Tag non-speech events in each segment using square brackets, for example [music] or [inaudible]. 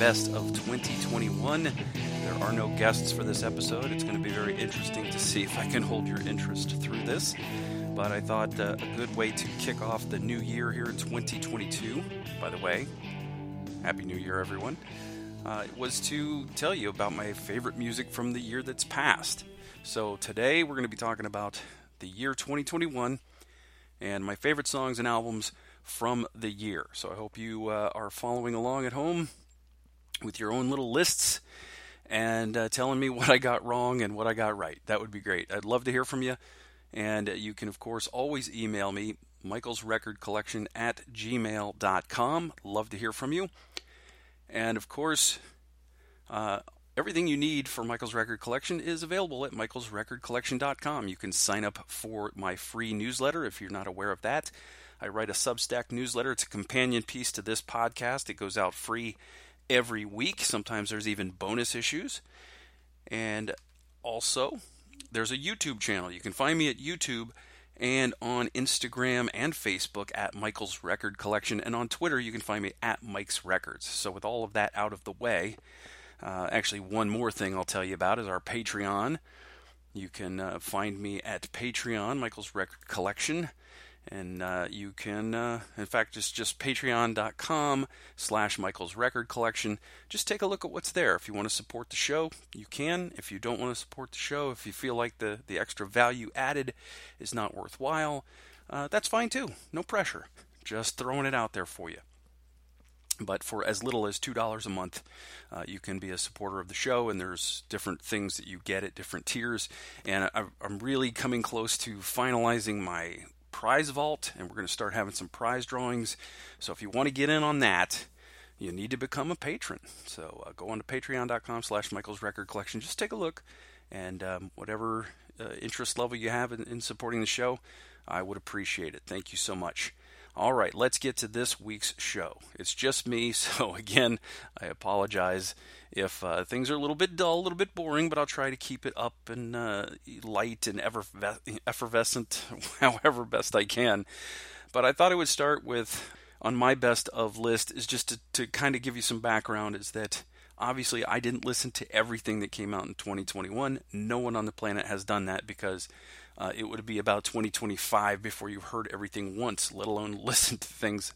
best of 2021. There are no guests for this episode. It's going to be very interesting to see if I can hold your interest through this. But I thought uh, a good way to kick off the new year here in 2022, by the way, Happy New Year, everyone, uh, was to tell you about my favorite music from the year that's passed. So today we're going to be talking about the year 2021 and my favorite songs and albums from the year. So I hope you uh, are following along at home with your own little lists and uh, telling me [laughs] what I got wrong and what I got right. That would be great. I'd love to hear from you. And you can, of course, always email me, Michael's Record Collection at gmail.com. Love to hear from you. And of course, uh, everything you need for Michael's Record Collection is available at michaelsrecordcollection.com. You can sign up for my free newsletter if you're not aware of that. I write a Substack newsletter. It's a companion piece to this podcast. It goes out free every week. Sometimes there's even bonus issues. And also, there's a YouTube channel. You can find me at YouTube and on Instagram and Facebook at Michael's Record Collection, and on Twitter you can find me at Mike's Records. So, with all of that out of the way, uh, actually, one more thing I'll tell you about is our Patreon. You can uh, find me at Patreon, Michael's Record Collection, and uh, you can, uh, in fact, it's just patreon.com slash Michael's Record Collection. Just take a look at what's there. If you want to support the show, you can. If you don't want to support the show, if you feel like the, the extra value added is not worthwhile, uh, that's fine too. No pressure. Just throwing it out there for you. But for as little as $2 a month, uh, you can be a supporter of the show, and there's different things that you get at different tiers. And I, I'm really coming close to finalizing my prize vault, and we're going to start having some prize drawings. So if you want to get in on that, you need to become a patron. So uh, go on to patreon.com slash Michael's Record Collection. Just take a look, and um, whatever uh, interest level you have in, in supporting the show, I would appreciate it. Thank you so much. All right, let's get to this week's show. It's just me, [laughs] so again, I apologize if uh, things are a little bit dull, a little bit boring, but I'll try to keep it up and uh, light and effervescent, [laughs] however best I can. But I thought I would start with on my best of list is just to, to kind of give you some background. Is that obviously I didn't listen to everything that came out in 2021. No one on the planet has done that because uh, it would be about 2025 before you heard everything once, let alone [laughs] listen to things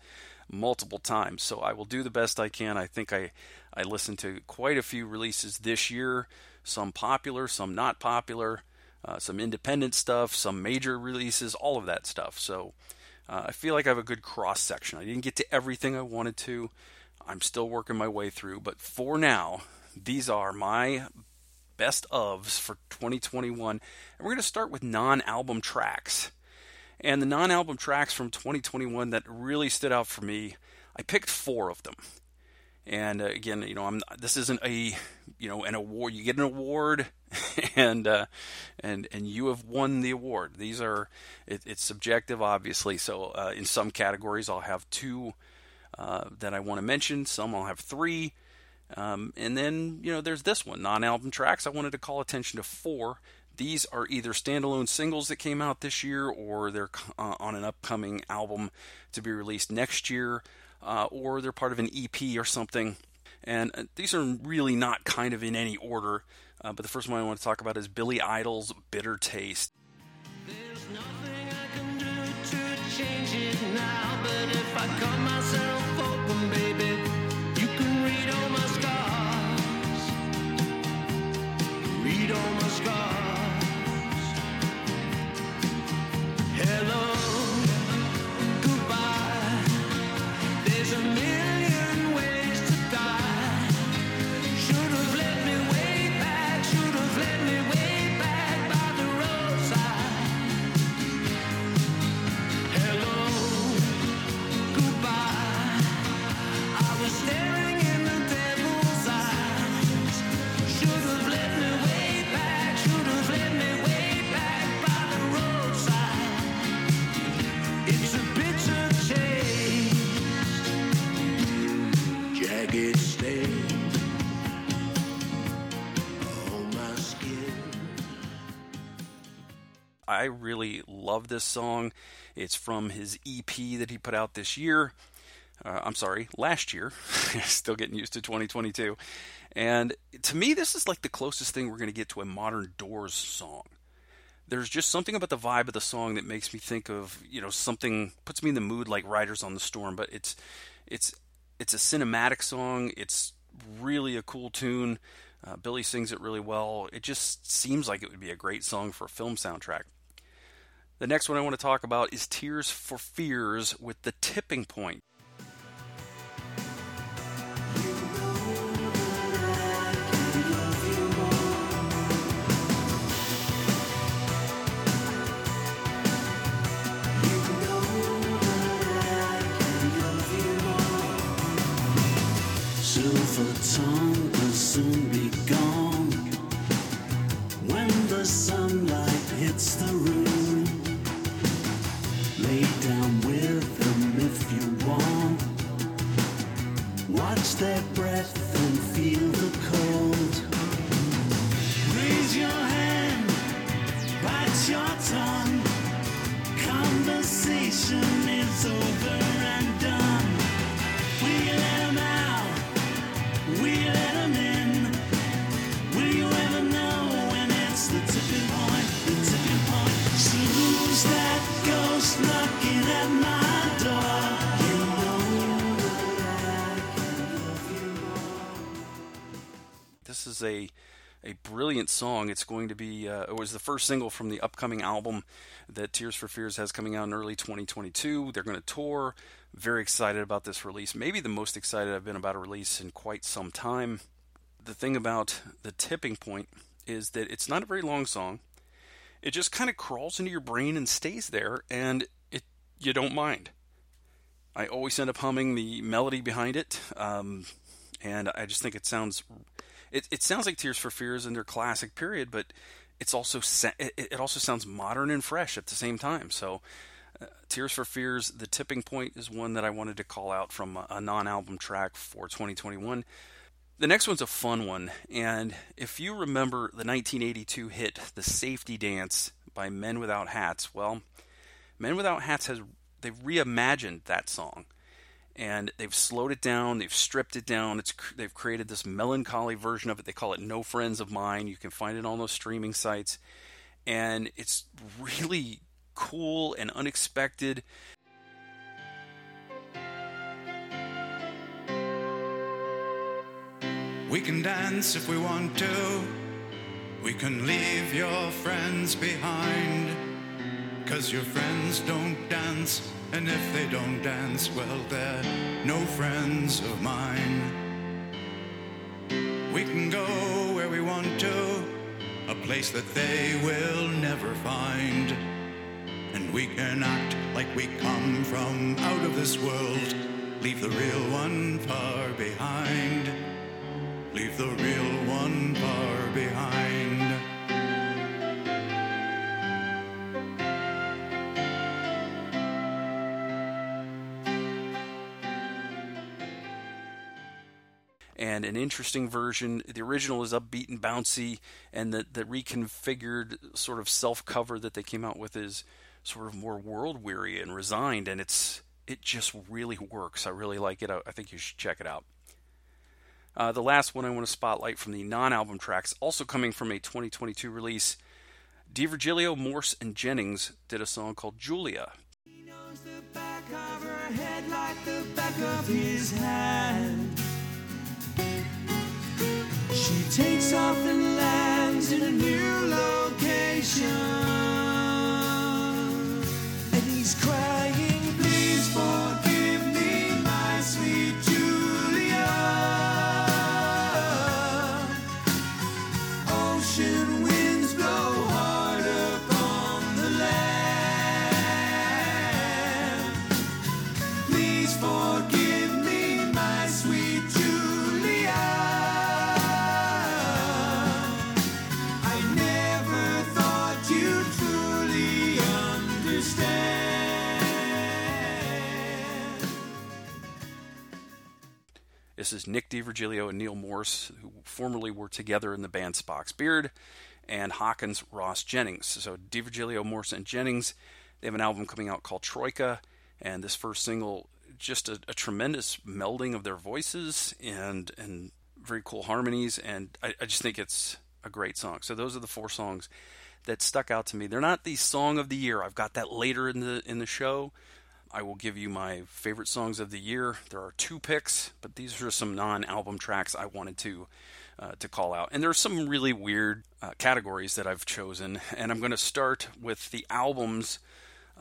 multiple times. So I will do the best I can. I think I, I listened to quite a few releases this year, some popular, some not popular, uh, some independent stuff, some major releases, all of that stuff. So uh, I feel like I have a good cross section. I didn't get to everything I wanted to. I'm still working my way through, but for now, these are my best ofs for 2021. And we're going to start with non album tracks. And the non album tracks from 2021 that really stood out for me, I picked four of them. And uh, again, you know, I'm this isn't a you know an award. You get an award, [laughs] and uh, and and you have won the award. These are it, it's subjective, obviously. So uh, in some categories, I'll have two uh, that I want to mention. Some I'll have three. Um, and then, you know, there's this one non album tracks. I wanted to call attention to four. These are either standalone singles that came out this year or they're uh, on an upcoming album to be released next year uh, or they're part of an EP or something. And uh, these are really not kind of in any order, uh, but the first one I want to talk about is Billy Idol's Bitter Taste. Now, but if I cut myself open, baby, freedom my scars. Hello. Really love this song. It's from his EP that he put out this year. Uh, I'm sorry, last year. [laughs] Still getting used to 2022. And to me, this is like the closest thing we're going to get to a modern Doors song. There's just something about the vibe of the song that makes me think of, you know, something puts me in the mood like Riders on the Storm, but it's it's it's a cinematic song. It's really a cool tune. Uh, Billy sings it really well. It just seems like it would be a great song for a film soundtrack. The next one I want to talk about is Tears for Fears with the tipping point. Is a a brilliant song. It's going to be uh, it was the first single from the upcoming album that Tears for Fears has coming out in early 2022. They're going to tour. Very excited about this release. Maybe the most excited I've been about a release in quite some time. The thing about the tipping point is that it's not a very long song. It just kind of crawls into your brain and stays there, and it you don't mind. I always end up humming the melody behind it, um, and I just think it sounds it, it sounds like Tears for Fears in their classic period, but it's also it, also sounds modern and fresh at the same time. So, uh, Tears for Fears, the tipping point is one that I wanted to call out from a, a non-album track for 2021. The next one's a fun one, and if you remember the 1982 hit "The Safety Dance" by Men Without Hats, well, Men Without Hats has they've reimagined that song and they've slowed it down they've stripped it down. It's they've created this melancholy version of it. They call it no friends of mine. You can find it on those streaming sites. And it's really cool and unexpected. We can dance if we want to. We can leave your friends behind. Cause your friends don't dance, and if they don't dance, well, they're no friends of mine. We can go where we want to, a place that they will never find. And we can act like we come from out of this world, leave the real one far behind. Leave the real one far behind. And an interesting version. The original is upbeat and bouncy, and the, the reconfigured sort of self cover that they came out with is sort of more world weary and resigned, and it's it just really works. I really like it. I, I think you should check it out. Uh, the last one I want to spotlight from the non-album tracks, also coming from a 2022 release, D'Virgilio, Morse, and Jennings did a song called Julia. He knows the back of her head like the back of his hand. She takes off and lands in a new location. This is Nick D'Virgilio and Neal Morse, who formerly were together in the band Spock's Beard. and Haken's Ross Jennings. So D'Virgilio, Morrison, and Jennings, they have an album coming out called Troika, and this first single, just a, a tremendous melding of their voices and and very cool harmonies, and I, I just think it's a great song. So those are the four songs that stuck out to me. They're not the song of the year. I've got that later in the in the show. I will give you my favorite songs of the year. There are two picks, but these are some non-album tracks I wanted to uh, to call out. And there's some really weird uh, categories that I've chosen, and I'm going to start with the albums.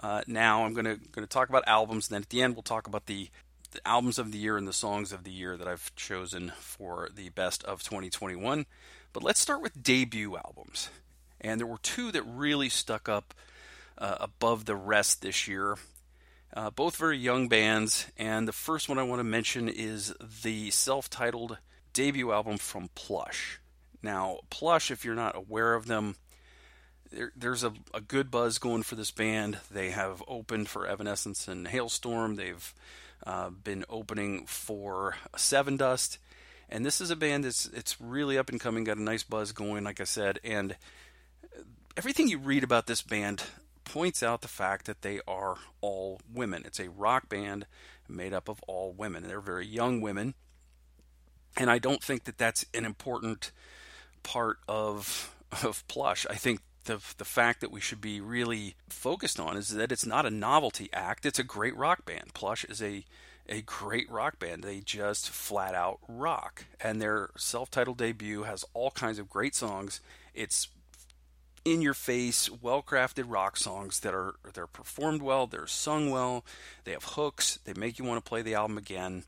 Uh, now I'm going to going to talk about albums, and then at the end we'll talk about the, the albums of the year and the songs of the year that I've chosen for the best of 2021. But let's start with debut albums, and there were two that really stuck up uh, above the rest this year. Uh, both very young bands, and the first one I want to mention is the self titled debut album from Plush. Now, Plush, if you're not aware of them, there, there's a, a, good buzz going for this band. They have opened for Evanescence and Halestorm, they've uh, been opening for Sevendust. And this is a band that's it's really up and coming, got a nice buzz going, like I said. And everything you read about this band points out the fact that they are all women. It's a rock band made up of all women. They're very young women. And I don't think that that's an important part of of Plush. I think the the fact that we should be really focused on is that it's not a novelty act. It's a great rock band. Plush is a a great rock band. They just flat out rock. And their self-titled debut has all kinds of great songs. It's in your face, well crafted rock songs that are they're performed well, they're sung well, they have hooks, they make you want to play the album again.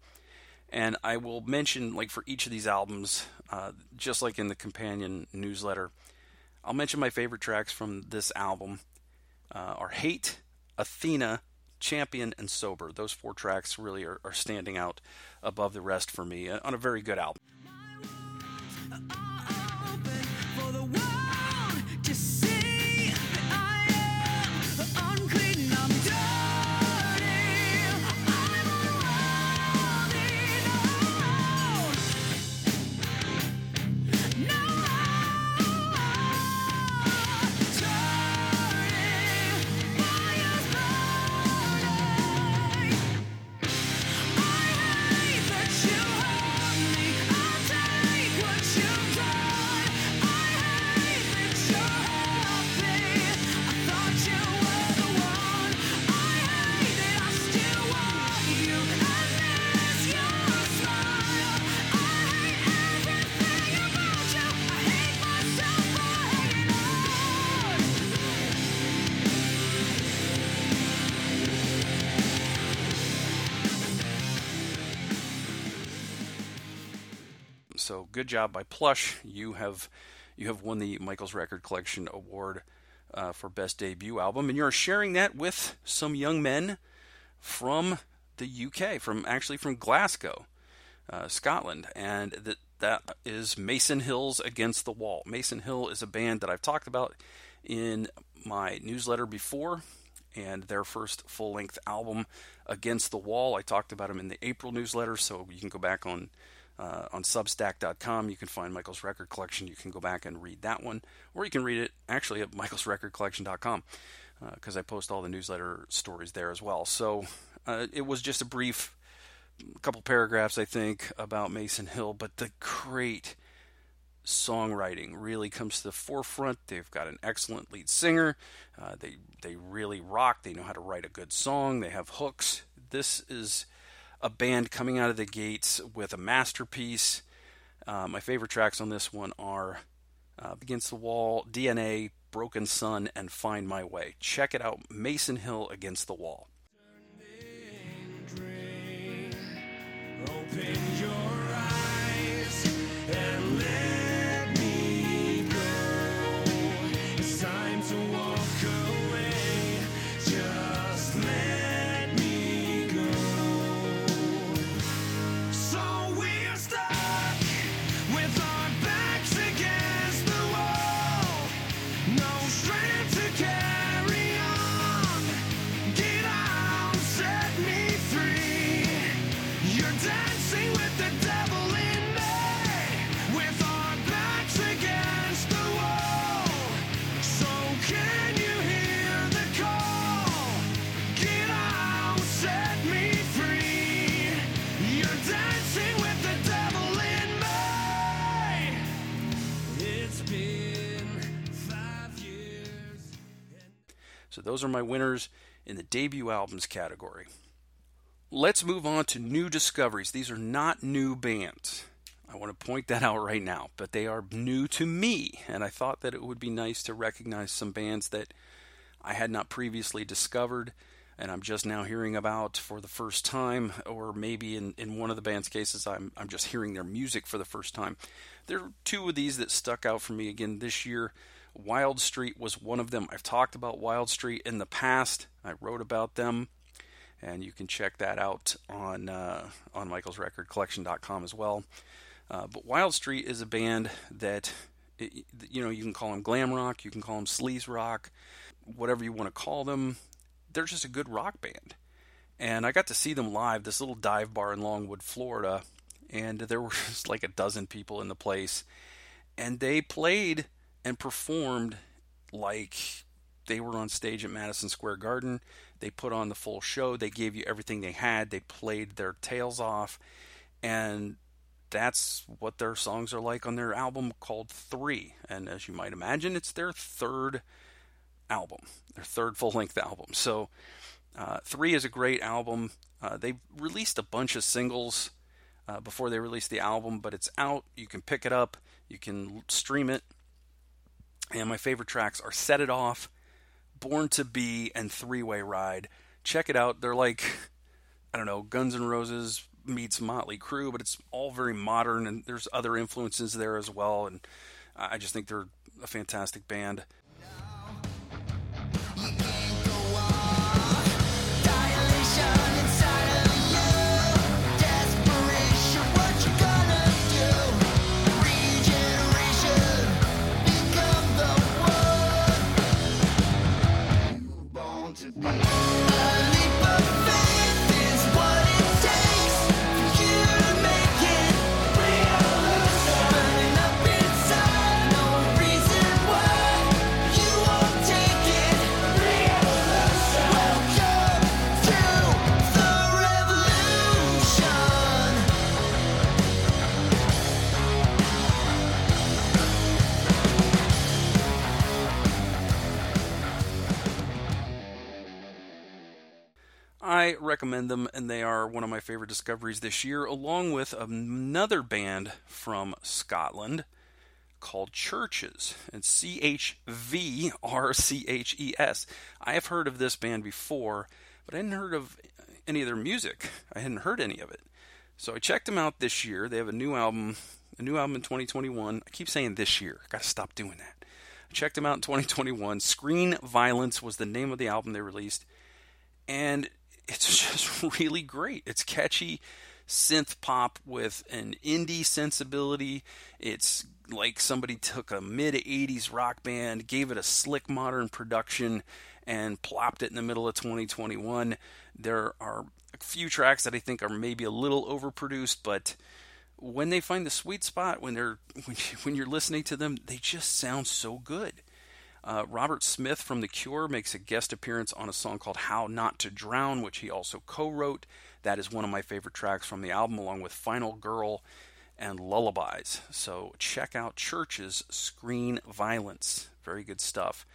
And I will mention, like for each of these albums, uh, just like in the companion newsletter, I'll mention my favorite tracks from this album uh, are Hate, Athena, Champion, and Sober. Those four tracks really are, are standing out above the rest for me uh, on a very good album. So good job by Plush. You have you have won the Michaels Record Collection Award uh, for Best Debut Album, and you're sharing that with some young men from the UK, from actually from Glasgow, uh, Scotland, and that that is Mason Hills Against the Wall. Mason Hill is a band that I've talked about in my newsletter before, and their first full length album, Against the Wall. I talked about them in the April newsletter, so you can go back on uh, on Substack.com. You can find Michael's record collection. You can go back and read that one, or you can read it actually at michaelsrecordcollection.com because uh, I post all the newsletter stories there as well. So uh, it was just a brief couple paragraphs, I think, about Mason Hill, but the great songwriting really comes to the forefront. They've got an excellent lead singer. Uh, they they really rock. They know how to write a good song. They have hooks. This is a band coming out of the gates with a masterpiece. Uh, my favorite tracks on this one are uh, Against the Wall, DNA, Broken Sun, and Find My Way. Check it out Mason Hill Against the Wall. Those are my winners in the debut albums category. Let's move on to new discoveries. These are not new bands. I want to point that out right now, but they are new to me, and I thought that it would be nice to recognize some bands that I had not previously discovered and I'm just now hearing about for the first time, or maybe in, in one of the band's cases, I'm, I'm just hearing their music for the first time. There are two of these that stuck out for me again this year. Wildstreet was one of them. I've talked about Wildstreet in the past. I wrote about them, and you can check that out on uh, on michaelsrecordcollection.com as well. Uh, but Wildstreet is a band that it, you know you can call them glam rock, you can call them sleaze rock, whatever you want to call them they're just a good rock band. And I got to see them live, this little dive bar in Longwood, Florida, and there were [laughs] just like a dozen people in the place. And they played and performed like they were on stage at Madison Square Garden. They put on the full show. They gave you everything they had. They played their tails off. And that's what their songs are like on their album called Three. And as you might imagine, it's their third album, their third full length album. So, uh, three is a great album. Uh, they released a bunch of singles uh, before they released the album, but it's out. You can pick it up, you can stream it. And my favorite tracks are Set It Off, Born to Be, and Three Way Ride. Check it out. They're like, [laughs] I don't know, Guns N' Roses meets Motley Crue, but it's all very modern, and there's other influences there as well. And I just think they're a fantastic band. Recommend them, and they are one of my favorite discoveries this year, along with another band from Scotland called CHVRCHES. and C H V R C H E S. I have heard of this band before, but I hadn't heard of any of their music. I hadn't heard any of it. So I checked them out this year. They have a new album, a new album in 2021. I keep saying this year. I got to stop doing that. I checked them out in 2021. Screen Violence was the name of the album they released. And it's [laughs] just really great. It's catchy synth pop with an indie sensibility. It's like somebody took a mid 80s rock band, gave it a slick modern production, and plopped it in the middle of 2021. There are a few tracks that I think are maybe a little overproduced, but when they find the sweet spot, when they're when, [laughs] you, when you're listening to them, they just sound so good. Uh, Robert Smith from The Cure makes a guest appearance on a song called How Not to Drown, which he also co wrote. That is one of my favorite tracks from the album, along with Final Girl and Lullabies. So check out Church's Screen Violence. Very good stuff.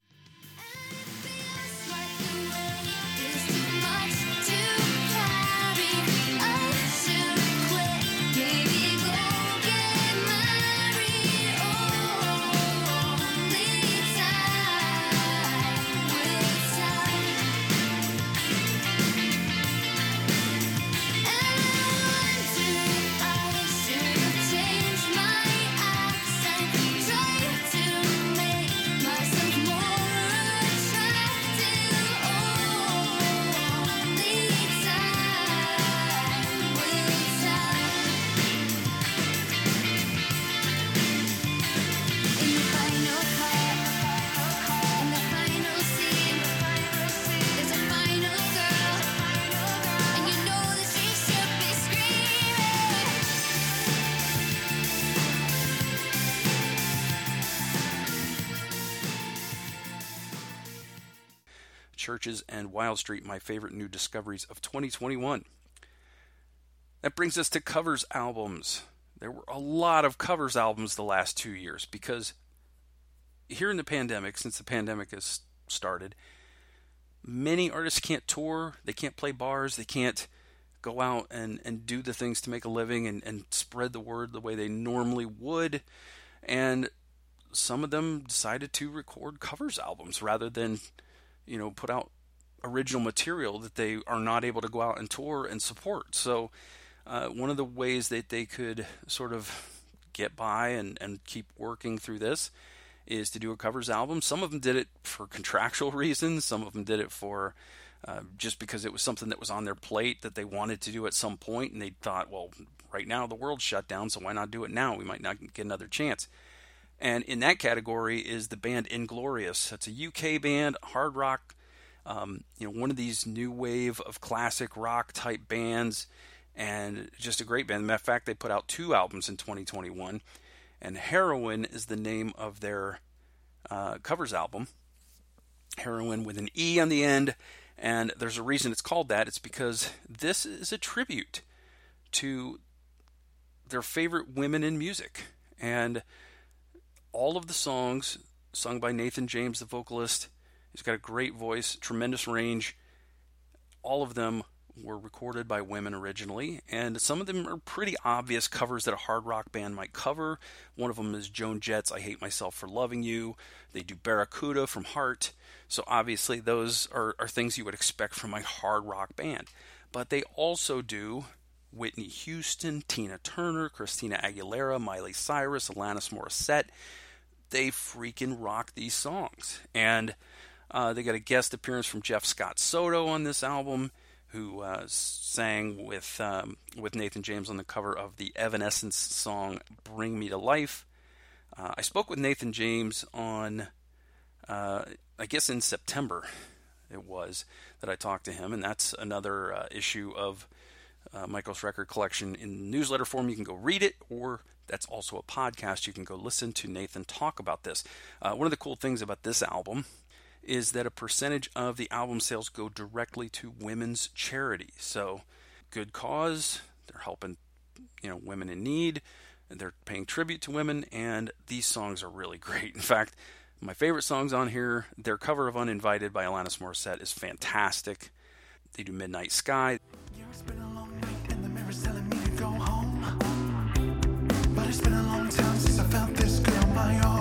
Chvrches and Wildstreet, my favorite new discoveries of 2021. That brings us to covers albums. There were a lot of covers albums the last two years because here in the pandemic, since the pandemic has started, many artists can't tour, they can't play bars, they can't go out and, and do the things to make a living and, and spread the word the way they normally would. And some of them decided to record covers albums rather than, you know, put out original material that they are not able to go out and tour and support. So, uh, one of the ways that they could sort of get by and, and keep working through this is to do a covers album. Some of them did it for contractual [laughs] reasons, some of them did it for uh, just because it was something that was on their plate that they wanted to do at some point, and they thought, well, right now the world's shut down, so why not do it now? We might not get another chance. And in that category is the band Inglorious. It's a UK band, hard rock, um, you know, one of these new wave of classic rock type bands, and just a great band. Matter of fact, they put out two albums in 2021, and Heroine is the name of their uh, covers album. Heroine with an E on the end, and there's a reason it's called that. It's because this is a tribute to their favorite women in music. And all of the songs sung by Nathan James, the vocalist, he's got a great voice, tremendous range. All of them were recorded by women originally, and some of them are pretty obvious covers that a hard rock band might cover. One of them is Joan Jett's I Hate Myself for Loving You. They do Barracuda from Heart. So obviously, those are, are things you would expect from a hard rock band. But they also do Whitney Houston, Tina Turner, Christina Aguilera, Miley Cyrus, Alanis Morissette. They freaking rock these songs. And uh, they got a guest appearance from Jeff Scott Soto on this album who uh, sang with um, with Nathan James on the cover of the Evanescence song "Bring Me to Life." Uh, I spoke with Nathan James on, uh, I guess in September, it was that I talked to him, and that's another uh, issue of uh, Michael's record collection in newsletter form. You can go read it, or that's also a podcast. You can go listen to Nathan talk about this. Uh, one of the cool things about this album is that a percentage of the album sales go directly to women's charity. So, good cause. They're helping, you know, women in need. They're paying tribute to women, and these songs are really [laughs] great. In fact, my favorite songs on here, their cover of "Uninvited" by Alanis Morissette is fantastic. They do "Midnight Sky." It's been a long time since I felt this good on my own.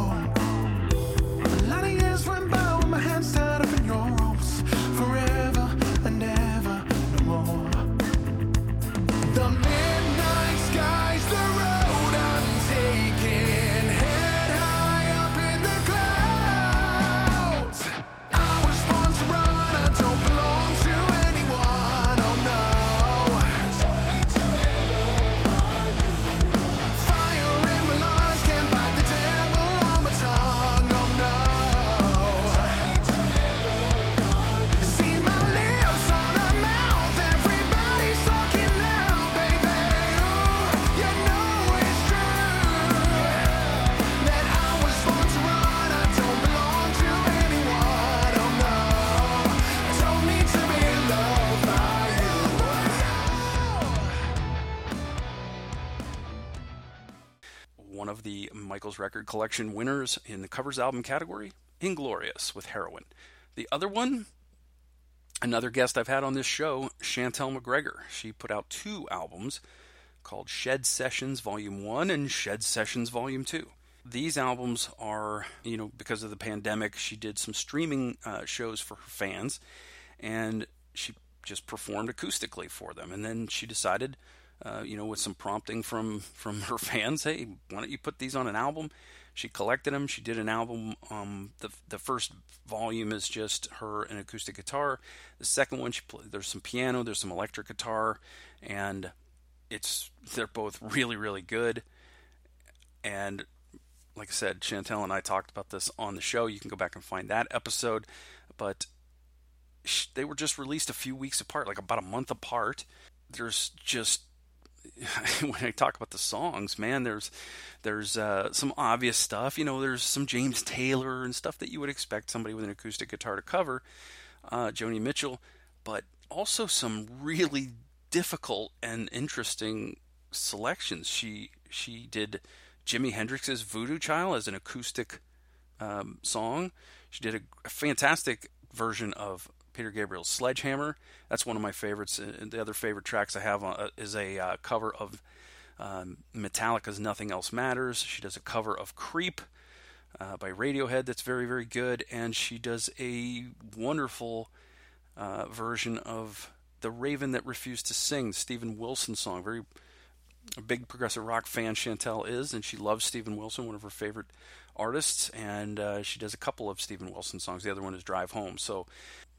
Record Collection winners in the covers album category, Inglorious with Heroine. The other one, another guest I've had on this show, Chantel McGregor. She put out two albums called Shed Sessions Volume 1 and Shed Sessions Volume 2. These albums are, you know, because of the pandemic, she did some streaming uh, shows for her fans and she just performed acoustically for them. And then she decided, uh, you know, with some prompting from from her [laughs] fans, hey, why don't you put these on an album? She collected them. She did an album. Um, the the first volume is just her and acoustic guitar. The second one, she play, there's some piano, there's some electric guitar, and it's they're both really really good. And like I said, Chantel and I talked about this on the show. You can go back and find that episode, but they were just released a few weeks apart, like about a month apart. There's just [laughs] when I talk about the songs, man, there's there's uh, some obvious stuff. You know, there's some James Taylor and stuff that you would expect somebody with an acoustic guitar to cover, uh, Joni Mitchell, but also some really difficult and interesting selections. She she did Jimi Hendrix's Voodoo Child as an acoustic um, song. She did a, a fantastic version of Peter Gabriel's Sledgehammer. That's one of my favorites. And the other favorite tracks I have uh, is a uh, cover of um, Metallica's Nothing Else Matters. She does a cover of Creep uh, by Radiohead that's very, very good. And she does a wonderful uh, version of The Raven That Refused to Sing, Steven Wilson song. Very a big progressive rock fan Chantel is, and she loves Steven Wilson, one of her favorite artists. And uh, she does a couple of Steven Wilson songs. The other one is Drive Home. So,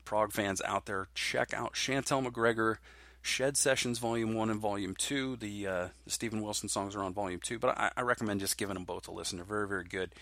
prog fans out there, check out Chantel McGregor. Shed Sessions Volume 1 and Volume 2. The, uh, the Steven Wilson songs are on Volume 2, but I, I recommend just giving them both a listen. They're very, very good.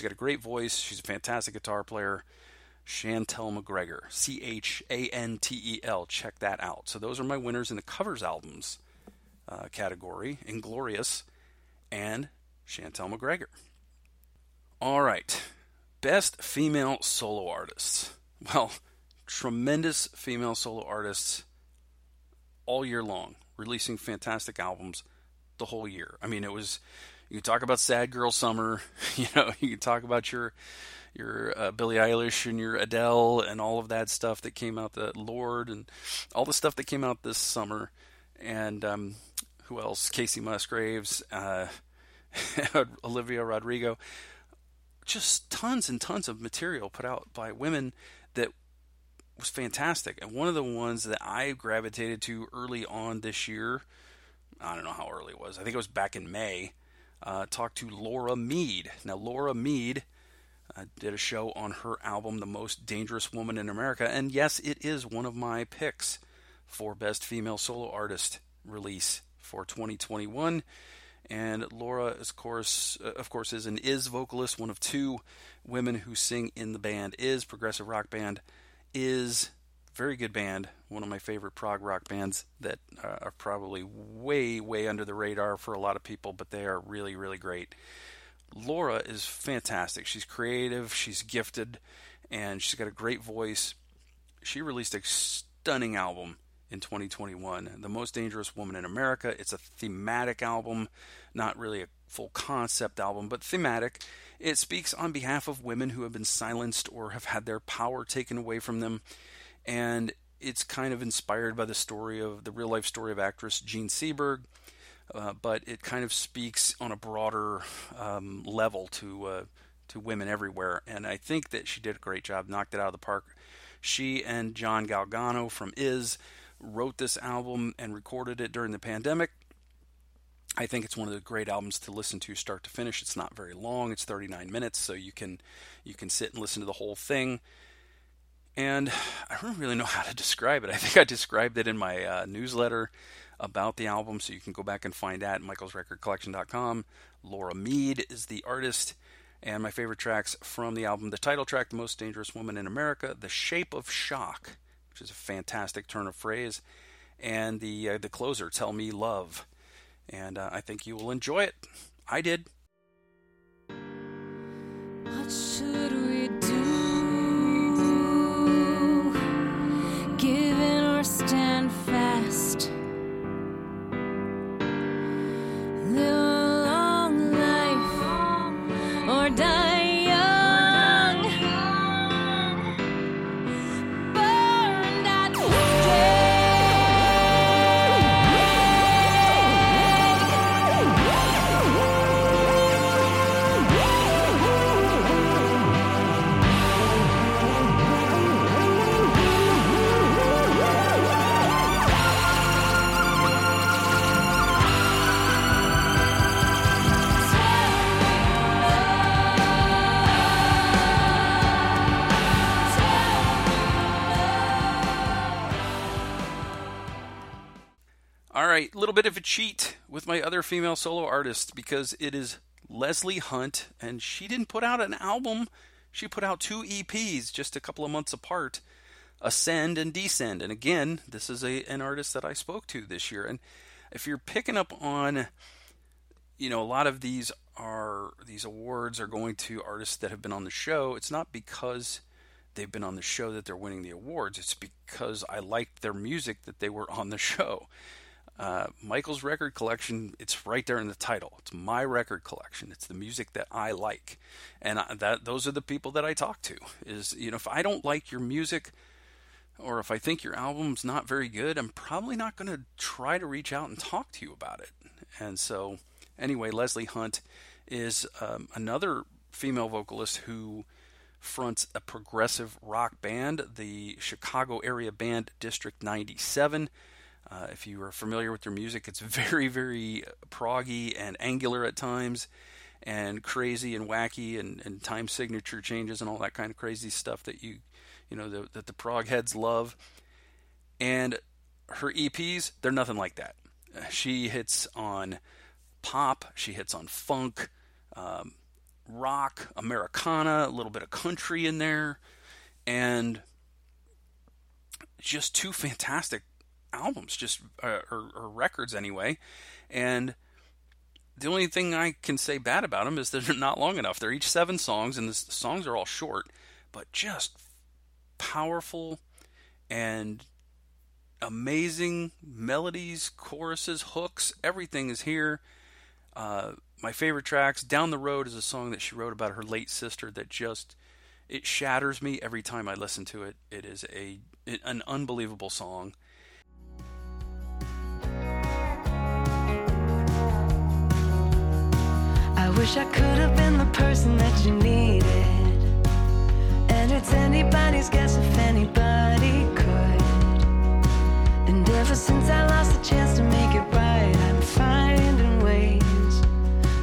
She's got a great voice. She's a fantastic guitar player. Chantel McGregor, C H A N T E L. Check that out. So those are my winners in the covers albums uh, category: Inglorious and Chantel McGregor. All right, best female solo artists. Well, tremendous female solo artists all year long, releasing fantastic albums the whole year. I mean, it was you can talk about Sad Girl Summer, [laughs] you know, you can talk about your your uh, Billie Eilish and your Adele and all of that stuff that came out, the Lorde and all the stuff that came out this summer, and um, who else? Kacey Musgraves, uh, [laughs] Olivia Rodrigo, just tons and tons of material put out by women that was fantastic. And one of the ones that I gravitated to early on this year, I don't know how early it was. I think it was back in May. Uh, talked to Laura Meade. Now, Laura Meade uh, did a show on her album, The Most Dangerous Woman in America. And yes, it is one of my picks for Best Female Solo Artist release for 2021. And Laura, of course, uh, of course, is an IZZ vocalist, one of two women who sing in the band IZZ progressive rock band. IZZ very good band, one of my favorite prog rock bands that uh, are probably way, way under the radar for a lot of people, but they are really, really great. Laura is fantastic. She's creative, she's gifted, and she's got a great voice. She released a stunning album in 2021, The Most Dangerous Woman in America. It's a thematic album, not really a full concept album, but thematic. It speaks on behalf of women who have been silenced or have had their power taken away from them. And it's kind of inspired by the story of the real life story of actress Jean Seberg, uh, but it kind of speaks on a broader um, level to uh, to women everywhere. And I think that she did a great job, knocked it out of the park. She and John Galgano from IZZ wrote this album and recorded it during the pandemic. I think it's one of the great albums to listen to start to finish. It's not very long; it's 39 minutes, so you can you can sit and listen to the whole thing. And I don't really know how to describe it. I think I described it in my uh, newsletter about the album, so you can go back and find that at michaelsrecordcollection.com. Laura Meade is the artist, and my favorite tracks from the album: the title track, "The Most Dangerous Woman in America," "The Shape of Shock," which is a fantastic turn of phrase, and the uh, the closer, "Tell Me Love." And uh, I think you will enjoy it. I did. What should we do? Right, a little bit of a cheat with my other female solo artist because it is Leslie Hunt, and she didn't put out an album. She put out two EPs just a couple of months apart Ascend and Descend. And again, this is a, an artist that I spoke to this year. And if you're picking up on, you know, a lot of these are, these awards are going to artists that have been on the show, it's not because they've been on the show that they're winning the awards. It's because I liked their music that they were on the [laughs] show. Uh, Michael's record collection, it's right there in the title. It's my record collection. It's the music that I like, and I, that those are the people that I talk to. Is you know, if I don't like your music, or if I think your album's not very good, I'm probably not going to try to reach out and talk to you about it. And so, anyway, Leslie Hunt is um, another female vocalist who fronts a progressive rock band, the Chicago area band District 97. Uh, if you are familiar with their music, it's [laughs] very, very proggy and angular at times, and crazy and wacky, and, and time signature changes and all that kind of crazy stuff that you, you know, the, that the prog heads love. And her EPs, they're nothing like that. She hits on pop, she hits on funk, um, rock, Americana, a little bit of country in there, and just two fantastic albums, just uh, or, or, records anyway. And the only thing I can say bad about them is they're [laughs] not long enough. They're each seven songs, and the songs are all short, but just powerful and amazing melodies, choruses, hooks. Everything is here. Uh, my favorite tracks, "Down the Road" is a song that she wrote about her late sister that just it shatters me every time I listen to it. It is a an unbelievable song. Wish I could have been the person that you needed. And it's anybody's guess if anybody could. And ever since I lost the chance to make it right, I'm finding ways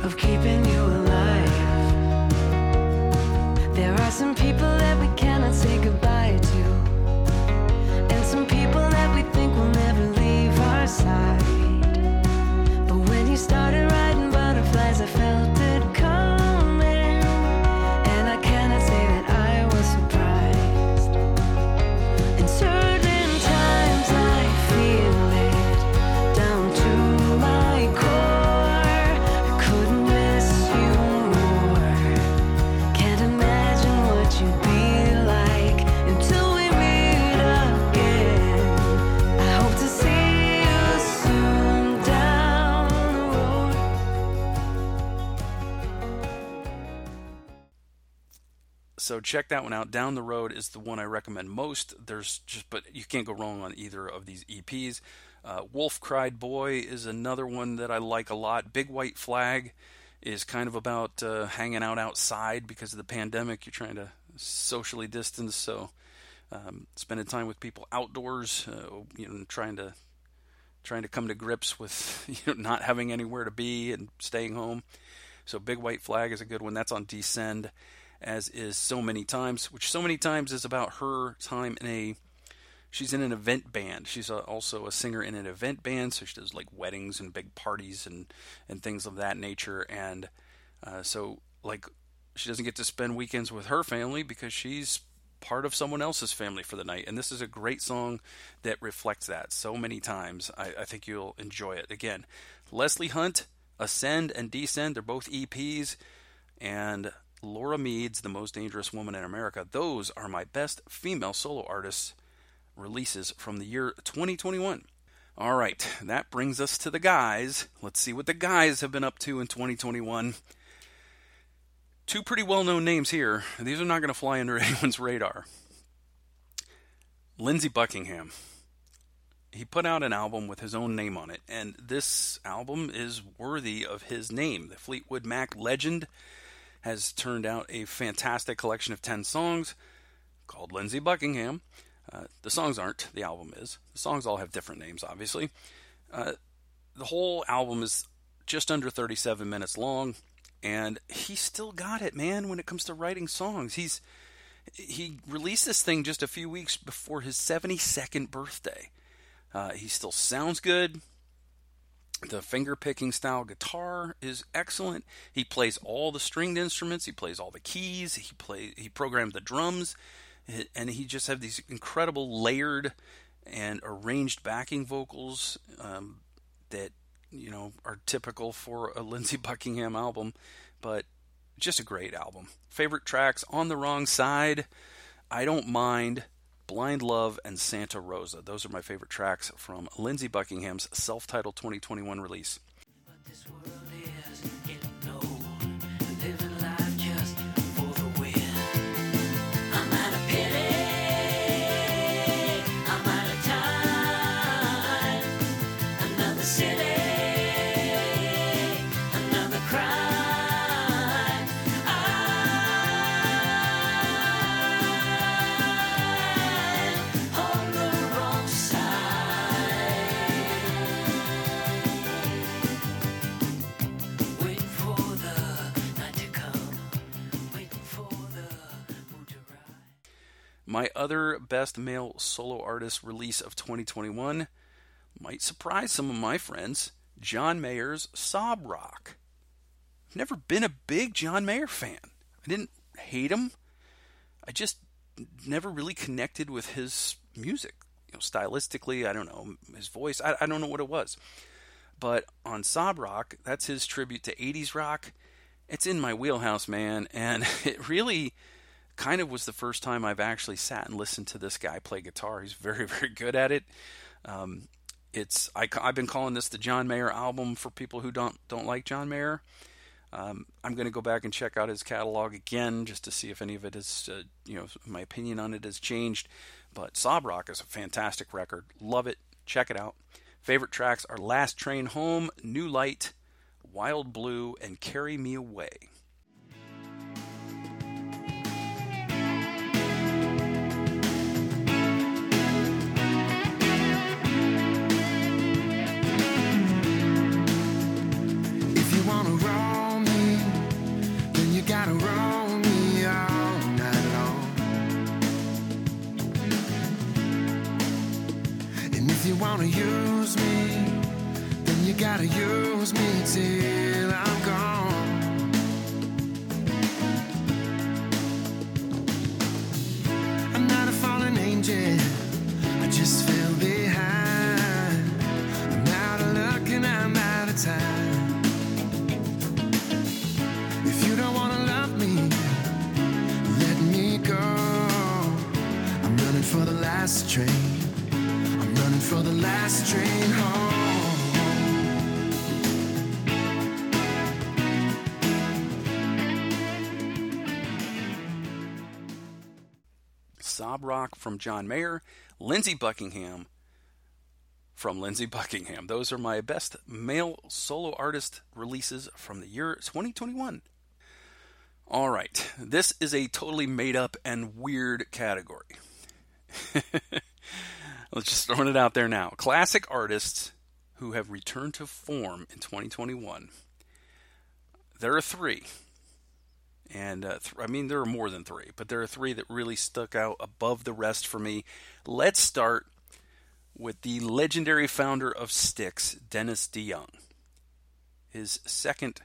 of keeping you alive. There are some people that we cannot say goodbye to, and some people that we think will never leave our side. But when you started So check that one out. Down the Road is the one I recommend most. There's just, but you can't go wrong on either of these EPs. Uh, Wolf Cried Boy is another one that I like a lot. Big White Flag is kind of about uh, hanging out outside because of the pandemic. You're trying to socially distance, so um, spending time with people outdoors, uh, you know, trying to trying to come to grips with [laughs] you know not having anywhere to be and staying home. So Big White Flag is a good one. That's on Descend, as is So Many Times, which So Many Times is about her time in a. She's in an event band. She's a, also a singer in an event band, so she does like weddings and big parties and and things of that nature. And uh, so like she doesn't get to spend weekends with her family because she's part of someone else's family for the night. And this is a great song that reflects that so many times. I, I think you'll enjoy it. Again, Leslie Hunt, Ascend and Descend, they're both EPs. And Laura Meade's The Most Dangerous Woman in America. Those are my best female solo artists releases from the year 2021. All right, that brings us to the guys. Let's see what the guys have been up to in 2021 two pretty well known names here. These are not going to fly under [laughs] anyone's radar. Lindsey Buckingham. He put out an album with his own name on it, and this album is worthy of his name. The Fleetwood Mac legend has turned out a fantastic collection of 10 songs called Lindsey Buckingham. Uh, the songs aren't, the album is. The songs all have different names, obviously. Uh, the whole album is just under 37 minutes long and he still got it, man. When it comes to writing songs, he's he released this thing just a few weeks before his 72nd birthday. Uh, he still sounds good. The finger picking style guitar is excellent. He plays all the stringed instruments. He plays all the keys. He play he programmed the drums, and he just have these incredible layered and arranged backing vocals um, that you know are typical for a [laughs] Lindsey Buckingham album. But just a great album. Favorite tracks on the wrong side. I don't mind Blind Love and Santa Rosa. Those are my favorite tracks from Lindsey Buckingham's self titled 2021 release. My other best male solo artist release of 2021 might surprise some of my friends John Mayer's Sob Rock. I've Never been a big John Mayer fan. I didn't hate him. I just never really connected with his music. You know, stylistically, I don't know his voice. I, I don't know what it was. But on Sob Rock, that's his tribute to 80s rock. It's in my wheelhouse, man, and [laughs] it really kind of was the first time I've actually sat and listened to this guy play guitar. He's very, [laughs] very good at it. Um, it's I, have been calling this the John Mayer album for people who don't don't like John Mayer. Um, I'm going to go back and check out his catalog again just to see if any of it is, uh, you know, my opinion on it has changed. But Sob Rock is a fantastic record. Love it. Check it out. Favorite tracks are Last Train Home, New Light, Wild Blue, and Carry Me Away. You wanna use me, then you gotta use me till I'm from John Mayer, Lindsey Buckingham from Lindsey Buckingham. Those are my best male solo artist releases from the year 2021. All right, this is a totally made up and weird category. [laughs] Let's just throw it out there now. Classic artists who have returned to form in 2021. There are three. And uh, th- I mean, there are more than three, but there are three that really stuck out above the rest for me. Let's start with the legendary founder of Styx, Dennis DeYoung. His second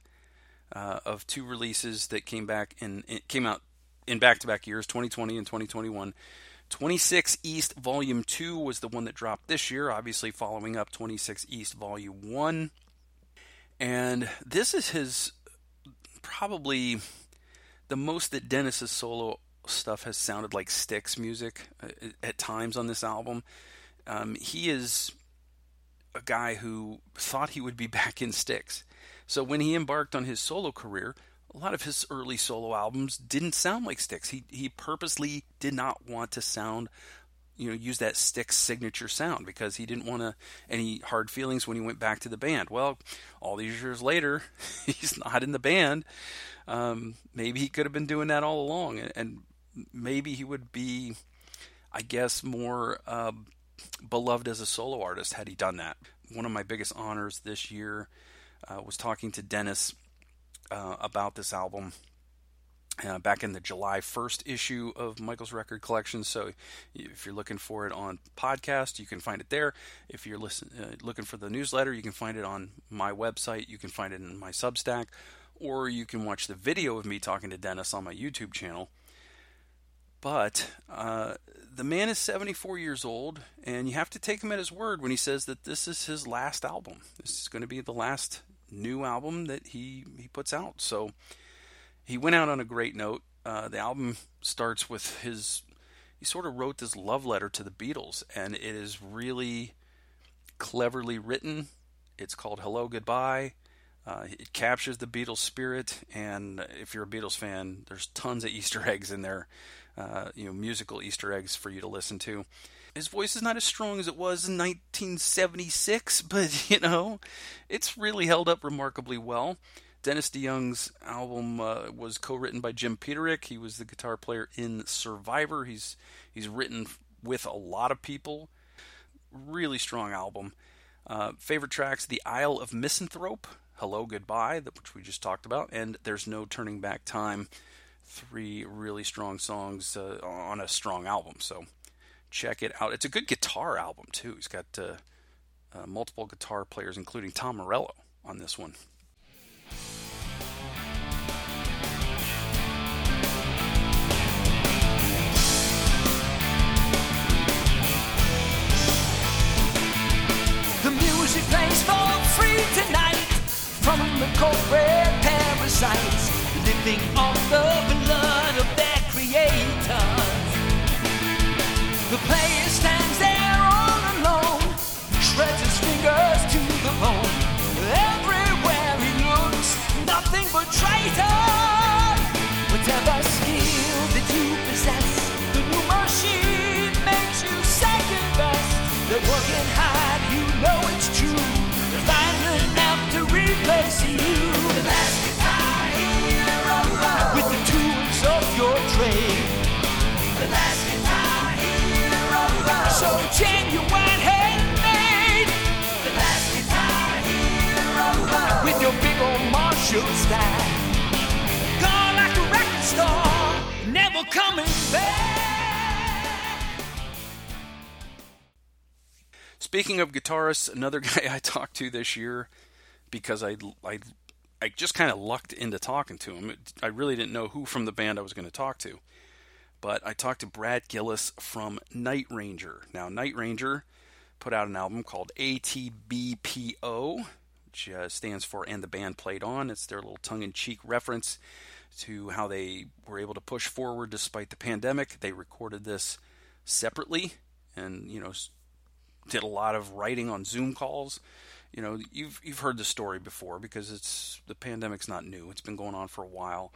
uh, of two releases that came back it came out in back-to-back years, 2020 and 2021. 26 East Volume 2 was the one that dropped this year, obviously following up 26 East Volume 1. And this is his probably the most that Dennis's solo stuff has sounded like Styx music uh, at times on this album. Um, he is a guy who thought he would be [laughs] back in Styx. So when he embarked on his solo career, a lot of his early solo albums didn't sound like Styx. He he purposely did not want to sound you know use that Styx signature sound because he didn't want to any hard feelings when he went back to the band. Well, all these years later, [laughs] he's not in the band. Um, maybe he could have been doing that all along, and, and maybe he would be, I guess, more uh, beloved as a solo artist had he done that. One of my biggest honors this year uh, was talking to Dennis uh, about this album uh, back in the July 1st issue of Michael's Record Collection. So if you're looking for it on podcast, you can find it there. If you're listen, uh, looking for the newsletter, you can find it on my website. You can find it in my Substack, or you can watch the video of me talking to Dennis on my YouTube channel. But uh, the man is 74 years old, and you have to take him at his word when he says that this is his last album. This is going to be the last new album that he, he puts out. So he went out on a great note. Uh, the album starts with his. He sort of wrote this love letter to the Beatles, and it is really cleverly written. It's called Hello Goodbye. Uh, it captures the Beatles spirit, and if you're a Beatles fan, there's tons of [laughs] Easter eggs in there, uh, you know, musical Easter eggs for you to listen to. His voice is not as strong as it was in 1976, [laughs] but you know, it's really held up remarkably well. Dennis DeYoung's album uh, was co-written by Jim Peterik. He was the guitar player in Survivor. He's he's written with a lot of people. Really strong album. Uh, favorite tracks: The Isle of Misanthrope, Hello Goodbye, which we just talked about, and There's No Turning Back Time. Three really strong songs uh, on a strong album. So check it out. It's a good guitar album too. He's got uh, uh, multiple guitar players, including Tom Morello, on this one. The music plays for free tonight from the corporate parasites living off the blood of their creators. The player stands there all alone, shreds his fingers to the bone. So genuine handmade. The last guitar hero with your big old Marshall style. Gone like a record store, never coming back. Speaking of guitarists, another [laughs] guy I talked to this year because I I, I just kind of lucked into talking to him. I really didn't know who from the band I was going to talk to, but I talked to Brad Gillis from Night Ranger. Now, Night Ranger put out an album called ATBPO, which uh, stands for "And the Band Played On." It's their little tongue-in-cheek reference to how they were able to push forward despite the pandemic. They recorded this separately, and you know did a lot of writing on Zoom calls. You know, you've you've heard the story before because it's the pandemic's not new. It's been going on for a while,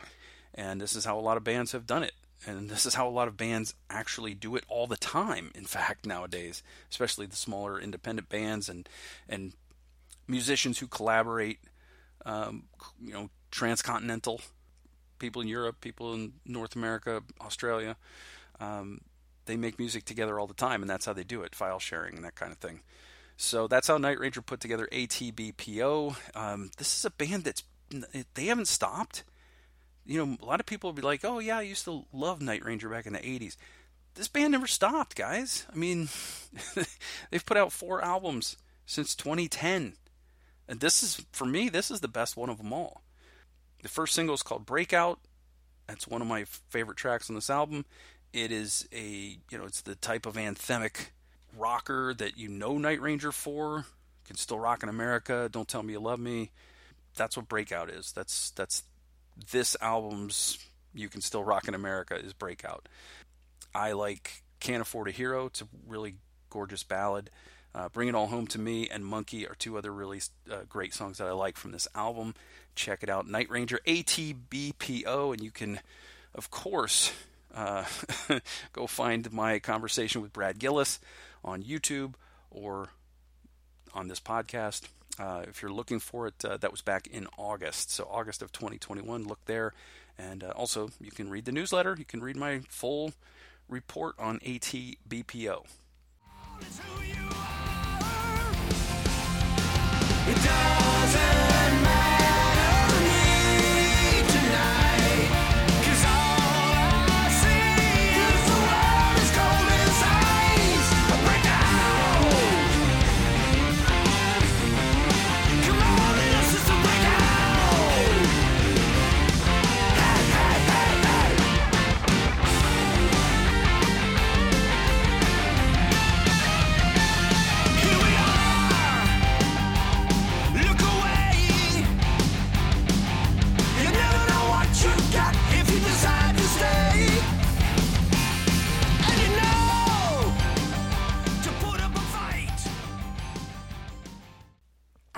and this is how a lot of bands have done it. And this is how a lot of bands actually do it all the time. In fact, nowadays, especially the smaller independent bands and and musicians who collaborate, um, you know, transcontinental people in Europe, people in North America, Australia. Um, they make music together all the time, and that's how they do it file sharing and that kind of thing. So that's how Night Ranger put together ATBPO. Um, this is a band that's they haven't stopped. You know, a lot of people will be like, "Oh yeah, I used to love Night Ranger back in the '80s." This band never stopped, guys. I mean, [laughs] they've put out four albums since 2010, and this is for me, this is the best one of them all. The first single is called Breakout. That's one of my favorite tracks on this album. It is a, you know, it's the type of anthemic rocker that you know Night Ranger for. Can still rock in America. Don't tell me you love me. That's what Breakout is. That's that's this album's You Can Still Rock in America is Breakout. I like Can't Afford a Hero. It's a really gorgeous ballad. Uh, Bring It All Home to Me and Monkey are two other really uh, great songs that I like from this album. Check it out, Night Ranger ATBPO, and you can, of course, uh, [laughs] go find my conversation with Brad Gillis on YouTube or on this podcast. Uh, if you're looking for it, uh, that was back in August. So, August of 2021, look there. And uh, also, you can read the newsletter. You can read my full report on ATBPO. It doesn't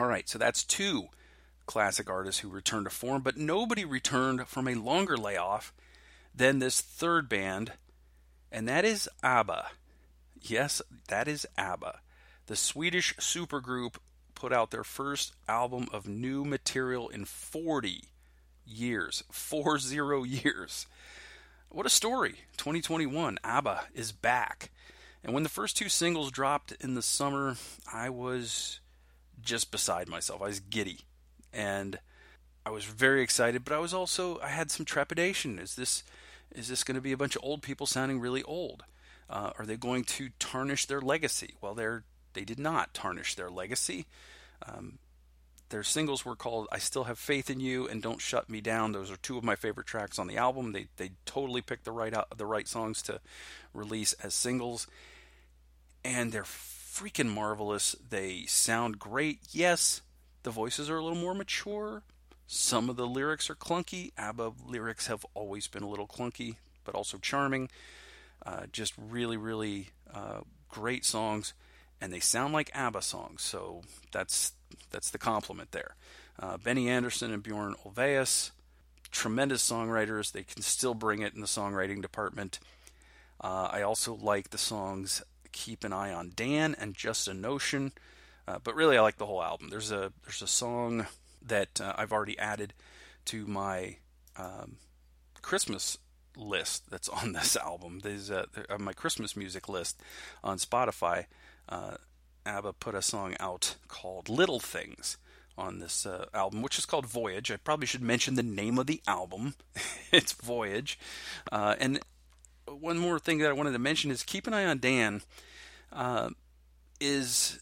right, so that's two classic artists who returned to form, but nobody returned from a longer layoff than this third band, and that is ABBA. Yes, that is ABBA. The Swedish supergroup put out their first album of new material in 40 years. Four [laughs] zero years. What a story. 2021, ABBA is back. And when the first two singles dropped in the summer, I was just beside myself. I was giddy. And I was very excited, but I was also I had some trepidation. Is this is this going to be a bunch of old people sounding really old? Uh, are they going to tarnish their legacy? Well, they're they did not tarnish their legacy. Um, their singles were called "I Still Have Faith in You" and "Don't Shut Me Down." Those are two of my favorite tracks on the album. They they totally picked the right the right songs to release as singles, and they're freaking marvelous. They sound great. Yes, the voices are a little more mature. Some of the lyrics are clunky. ABBA lyrics have always been a little clunky, but also charming. Uh, just really, really uh, great songs, and they sound like ABBA songs. So that's that's the compliment there. Uh, Benny Andersson and Bjorn Ulvaeus, tremendous songwriters. They can still bring it in the songwriting department. Uh, I also like the songs "Keep an Eye on Dan" and "Just a Notion." Uh, but really, I like the whole album. There's a there's a song that uh, I've already added to my um, Christmas list that's on [laughs] this album. There's uh, my Christmas music list on Spotify. Uh, ABBA put a song out called "Little Things." On this uh, album, which is called Voyage. I probably should mention the name of the album. [laughs] it's Voyage. Uh, and one more thing that I wanted to mention is Keep an Eye on Dan Uh, is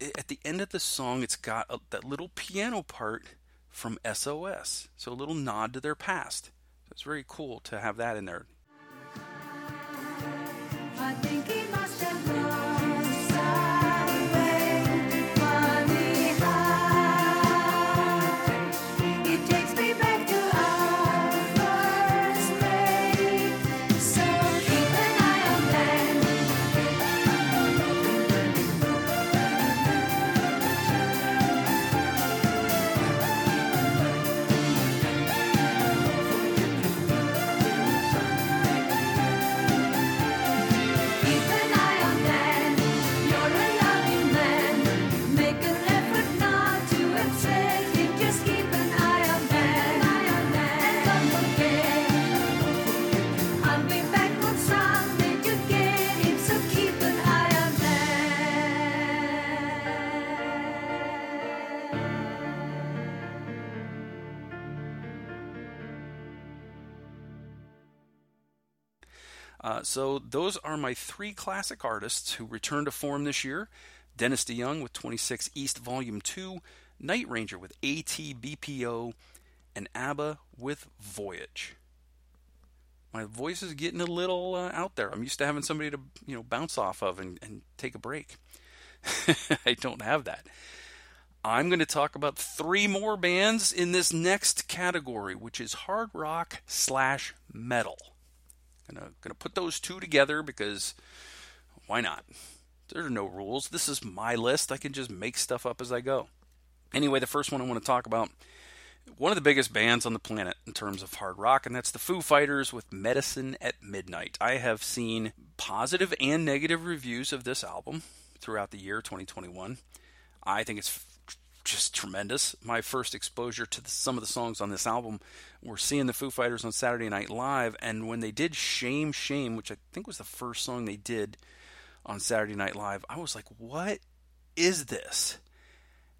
eh, at the end of the song, it's got a, that little piano part from SOS. So a little nod to their past. So it's very cool to have that in there. Uh, so those are my three classic artists who returned to form this year. Dennis DeYoung with 26 East Volume 2, Night Ranger with ATBPO, and ABBA with Voyage. My voice is getting a little uh, out there. I'm used to having somebody to you know bounce off of and, and take a break. [laughs] I don't have that. I'm going to talk about three more bands in this next category, which is hard rock slash metal. Gonna gonna put those two together because why not? There are no rules. This is my list. I can just make stuff up as I go. Anyway, the first one I want to talk about one of the biggest bands on the planet in terms of hard rock, and that's the Foo Fighters with Medicine at Midnight. I have seen positive and negative reviews of this album throughout the year 2021. I think it's just tremendous. My first exposure to the, some of the songs on this album were seeing the Foo Fighters on Saturday Night Live, and when they did "Shame, Shame," which I think was the first song they did on Saturday Night Live, I was like, "What is this?"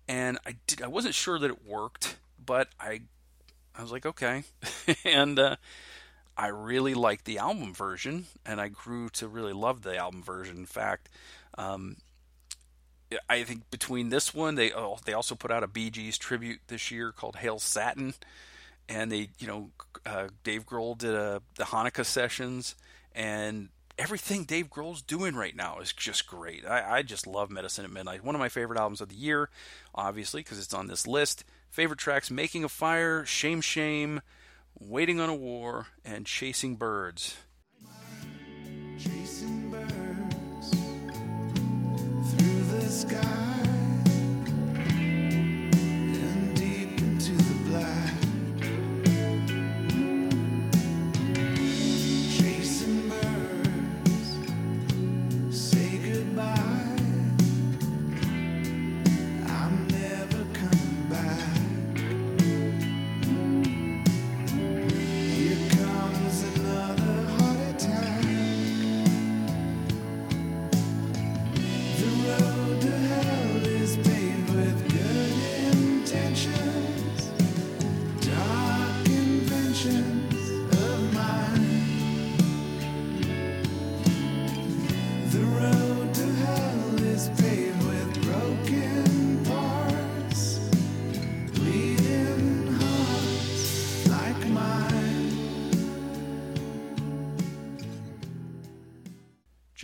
And I did. I wasn't sure that it worked, but I, I was like, "Okay," [laughs] and uh, I really liked the album version, and I grew to really love the album version. In fact. Um, I think between this one, they oh, they also put out a Bee Gees tribute this year called "Hail Satin," and they you know uh, Dave Grohl did a, the Hanukkah sessions, and everything Dave Grohl's doing right now is just great. I, I just love Medicine at Midnight. One of my favorite albums of the year, obviously because it's on this list. Favorite tracks: "Making a Fire," "Shame Shame," "Waiting on a War," and "Chasing Birds." Sky.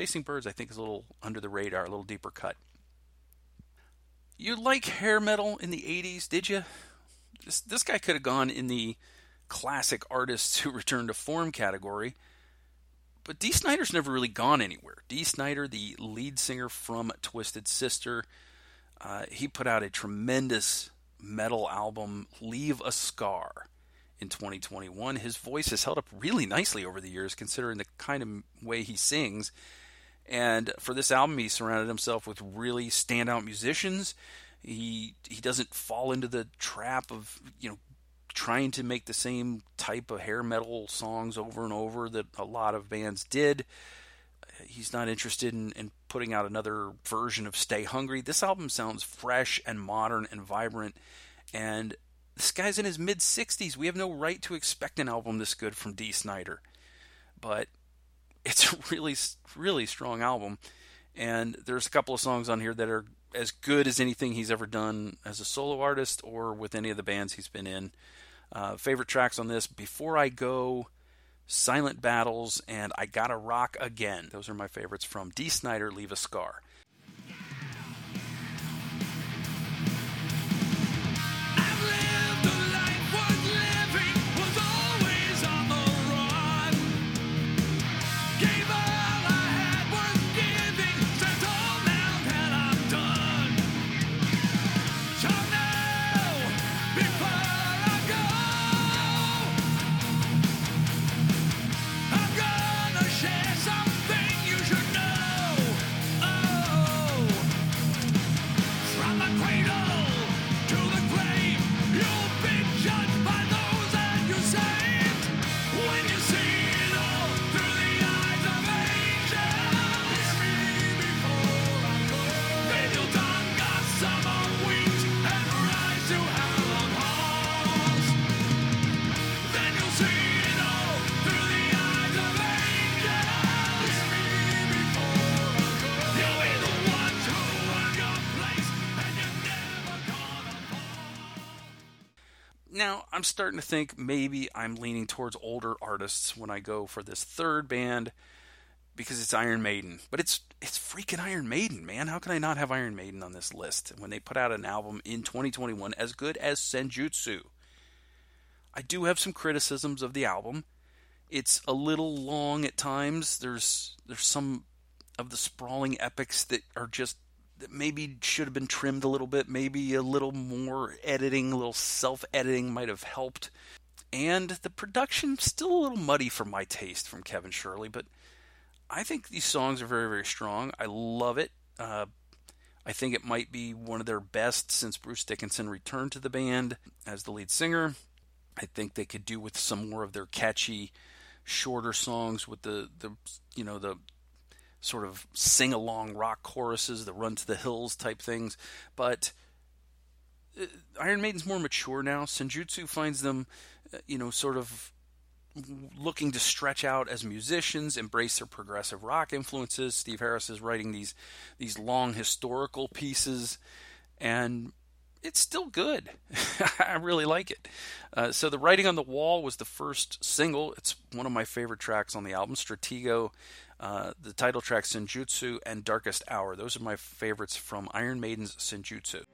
Chasing Birds, I think, is a little under the radar, a little deeper cut. You like hair metal in the 80s, did you? This, this guy could have gone in the classic artists [laughs] who return to form category. But Dee Snider's never really gone anywhere. Dee Snider, the lead singer from Twisted Sister, uh, he put out a tremendous metal album, Leave a Scar, in 2021. His voice has held up really nicely over the years, considering the kind of way he sings. And for this album, he surrounded himself with really standout musicians. He he doesn't fall into the trap of you know trying to make the same type of hair metal songs over and over that a lot of bands did. He's not interested in, in putting out another version of Stay Hungry. This album sounds fresh and modern and vibrant. And this guy's in his mid 60s. We have no right to expect an album this good from Dee Snider. But it's a really, really strong album. And there's a couple of songs on here that are as good as anything he's ever done as a solo artist or with any of the bands he's been in. Uh, favorite tracks on this Before I Go, Silent Battles, and I Gotta Rock Again. Those are my favorites from Dee Snider, Leave a Scar. Now, I'm starting to think maybe I'm leaning towards older artists when I go for this third band because it's Iron Maiden. But it's it's freaking Iron Maiden, man. How can I not have Iron Maiden on this list when they put out an album in 2021 as good as Senjutsu? I do have some criticisms of the album. It's a little long at times. There's there's some of the sprawling epics that are just that maybe should have been trimmed a little bit. Maybe a little more editing, a little self editing might have helped. And the production still a little muddy for my taste from Kevin Shirley, but I think these songs are very very strong. I love it. Uh, I think it might be one of their best since Bruce Dickinson returned to the band as the lead singer. I think they could do with some more of their catchy, shorter songs with the the you know the sort of sing along rock choruses, the run to the hills type things. But uh, Iron Maiden's more mature now. Senjutsu finds them, uh, you know, sort of looking to stretch out as musicians, embrace their progressive rock influences. Steve Harris is writing these these long historical pieces, and it's still good. [laughs] I really like it. Uh, so the writing on the wall was the first single. It's one of my favorite tracks on the album, Stratego. Uh, the title track Senjutsu and Darkest Hour. Those are my favorites from Iron Maiden's Senjutsu.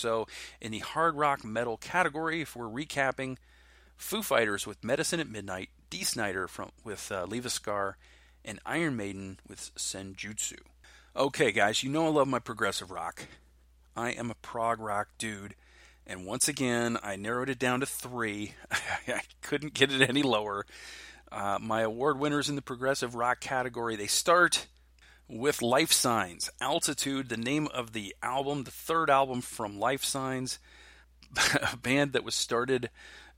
So, in the hard rock metal category, if we're recapping, Foo Fighters with Medicine at Midnight, Dee Snider from with uh, Leave a Scar, and Iron Maiden with Senjutsu. Okay, guys, you know I love my progressive rock. I am a prog rock dude, And once again, I narrowed it down to three. [laughs] I couldn't get it any lower. Uh, my award winners in the progressive rock category, they start with Life Signs. Altitude, the name of the album, the third album from Life Signs, [laughs] a band that was started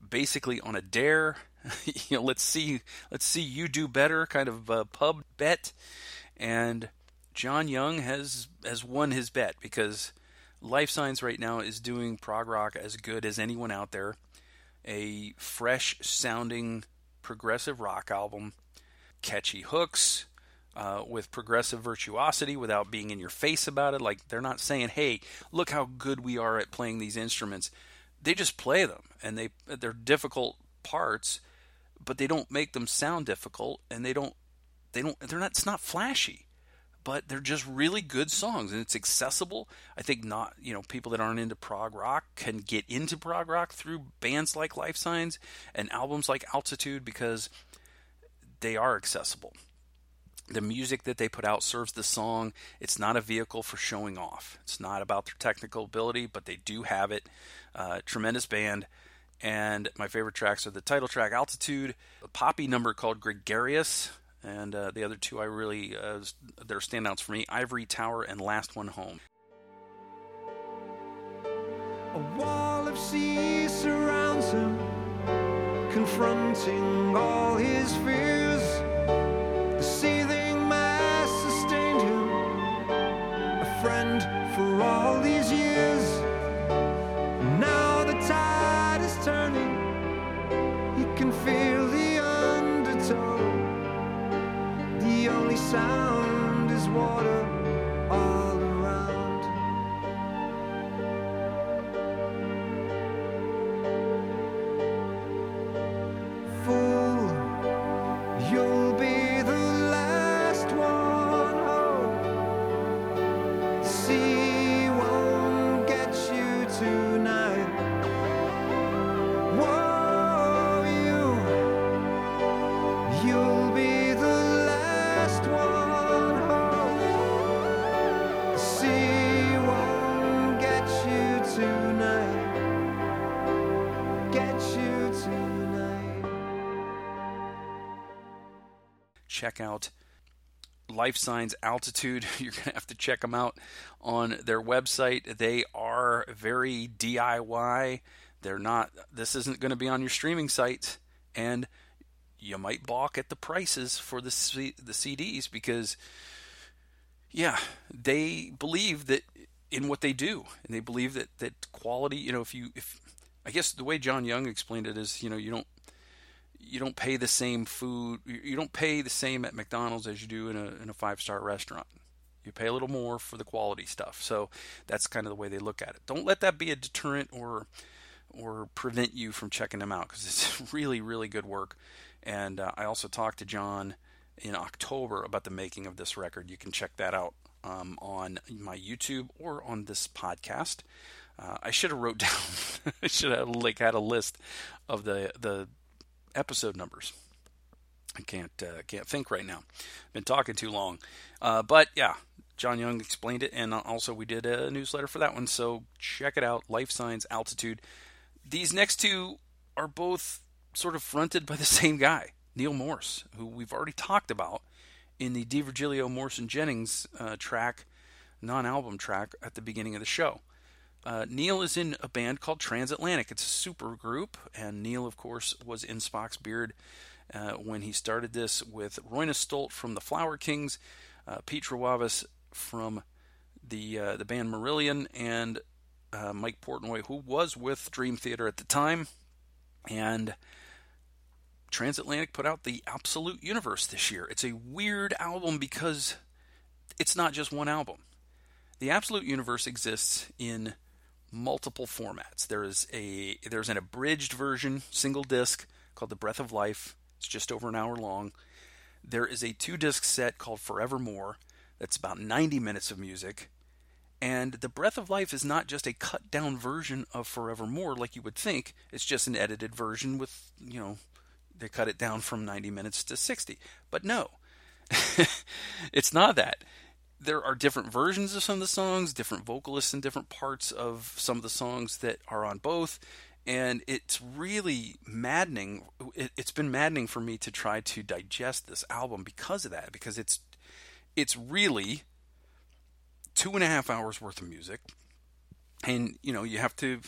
basically on a dare. [laughs] you know, let's see, let's see you do better kind of pub bet, and John Young has has won his bet because Life Signs right now is doing prog rock as good as anyone out there. A fresh sounding progressive rock album, catchy hooks, uh, with progressive virtuosity without being in your face about it. Like they're not saying, "Hey, look how good we are at playing these instruments." They just play them, and they they're difficult parts, but they don't make them sound difficult, and they don't they don't they're not it's not flashy but they're just really good songs and it's accessible. I think not, you know, people that aren't into prog rock can get into prog rock through bands like Life Signs and albums like Altitude because they are accessible. The music that they put out serves the song. It's not a vehicle for showing off. It's not about their technical ability, but they do have it. Uh, tremendous band. And my favorite tracks are the title track Altitude, a poppy number called Gregarious, and uh, the other two I really uh, they're standouts for me: Ivory Tower and Last One Home. A wall of sea surrounds him, confronting all his fears. Sound is water check out Life Signs Altitude. [laughs] You're going to have to check them out on their website. They are very DIY. They're not, this isn't going to be on your streaming site. And you might balk at the prices for the, C- the CDs because, yeah, they believe that in what they do. And they believe that, that quality, you know, if you, if, I guess the way John Young explained it is, you know, you don't, you don't pay the same food. You don't pay the same at McDonald's as you do in a in a five star restaurant. You pay a little more for the quality stuff. So that's kind of the way they look at it. Don't let that be a deterrent or or prevent you from checking them out because [laughs] it's really really good work. And uh, I also talked to John in October about the making of this record. You can check that out um, on my YouTube or on this podcast. Uh, I should have wrote [laughs] down. I should have like had a list of the the episode numbers. I can't uh, can't think right now. Been talking too long, uh, but yeah, John Young explained it, and also we did a newsletter for that one. So check it out. Life Signs Altitude. These next two are both sort of fronted by the [laughs] same guy, Neal Morse, who we've already talked about in the D'Virgilio Morrison Jennings uh, track, non-album track at the beginning of the show. Uh, Neal is in a band called Transatlantic. It's a super group, and Neal, of course, was in Spock's Beard uh, when he started this with Roine Stolt from the Flower Kings, uh, Pete Trewavas from the uh, the band Marillion, and uh, Mike Portnoy, who was with Dream Theater at the time, and Transatlantic put out the Absolute Universe this year. It's a weird album because it's not just one album. The Absolute Universe exists in multiple formats. There is a there's an abridged version, single disc called The Breath of Life. It's just over an hour long. There is a two disc set called Forevermore that's about 90 minutes of music. And The Breath of Life is not just a cut down version of Forevermore like you would think. It's just an edited version with, you know, they cut it down from 90 minutes to 60. But no. [laughs] it's not that there are different versions of some of the songs, different vocalists in different parts of some of the songs that are on both. And it's really maddening. It, it's been maddening for me to try to digest this album because of that, because it's it's really two and a half hours worth of music, and you know you have to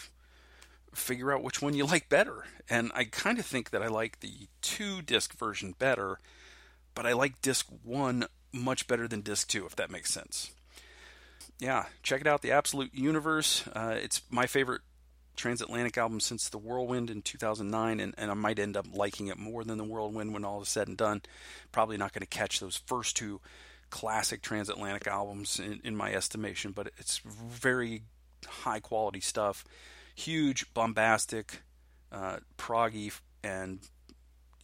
figure out which one you like better. And I kind of think that I like the two disc version better, but I like disc one much better than disc two, if that makes sense. Yeah, check it out, The Absolute Universe. Uh, it's my favorite transatlantic album since The Whirlwind in 2009, and, and I might end up liking it more than The Whirlwind when all is said and done. Probably not going to catch those first two classic transatlantic albums in, in my estimation, but it's very high quality stuff. Huge, bombastic, uh, proggy, and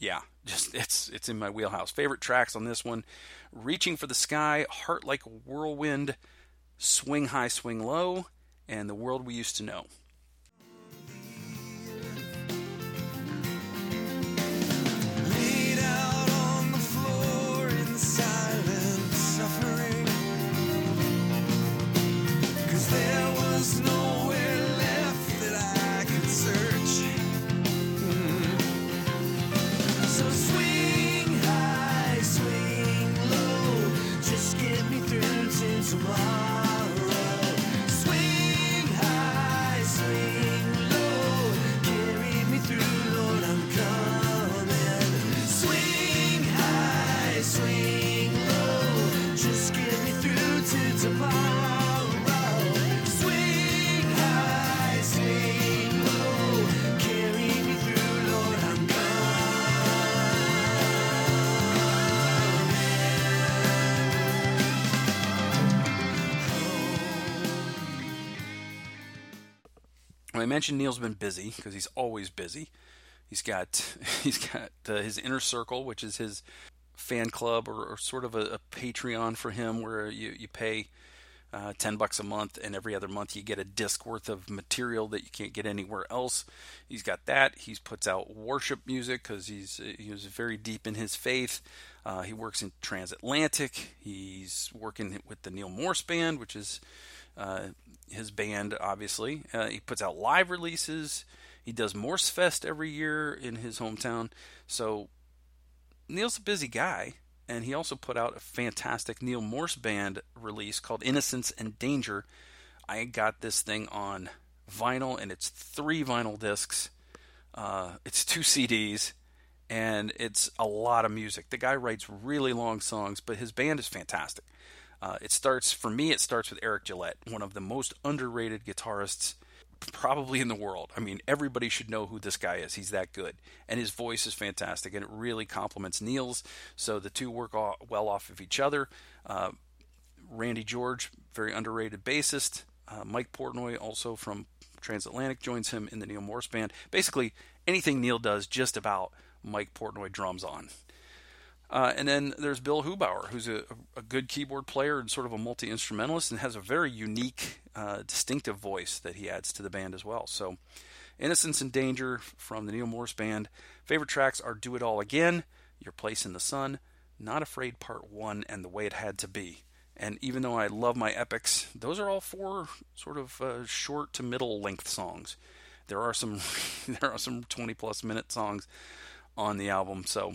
yeah, just it's it's in my wheelhouse. Favorite tracks on this one: "Reaching for the Sky," "Heart Like a Whirlwind," "Swing High, Swing Low," and "The World We Used to Know." I mentioned Neal's been busy because he's always busy. He's got [laughs] he's got uh, his inner circle, which is his fan club or, or sort of a, a Patreon for him, where you you pay uh, ten bucks a month, and every other month you get a disc worth of material that you can't get anywhere else. He's got that. He puts out worship music because he's he was very deep in his faith. Uh, he works in transatlantic. He's working with the Neal Morse Band, which is uh, his band, obviously. Uh, he puts out live releases. He does Morse Fest every year in his hometown. So Neal's a busy guy, and he also put out a fantastic Neal Morse Band release called Innocence and Danger. I got this thing on vinyl, and it's three vinyl discs. Uh, it's two CDs, and it's a lot of music. The guy writes really long songs, but his band is fantastic. Uh, it starts for me. It starts with Eric Gillette, one of the most underrated guitarists probably in the world. I mean, everybody should know who this guy is. He's that good, and his voice is fantastic, and it really complements Neal's. So the two work well off of each other. Uh, Randy George, very underrated bassist. Uh, Mike Portnoy, also from Transatlantic, joins him in the Neal Morse band. Basically, anything Neal does, just about Mike Portnoy drums on. Uh, and then there's Bill Hubauer, who's a, a good keyboard player and sort of a multi instrumentalist, and has a very unique, uh, distinctive voice that he adds to the band as well. So, Innocence and Danger from the Neal Morse Band. Favorite tracks are Do It All Again, Your Place in the Sun, Not Afraid Part 1, and The Way It Had to Be. And even though I love my epics, those are all four sort of uh, short to middle length songs. There are some [laughs] there are some 20 plus minute songs on the album, so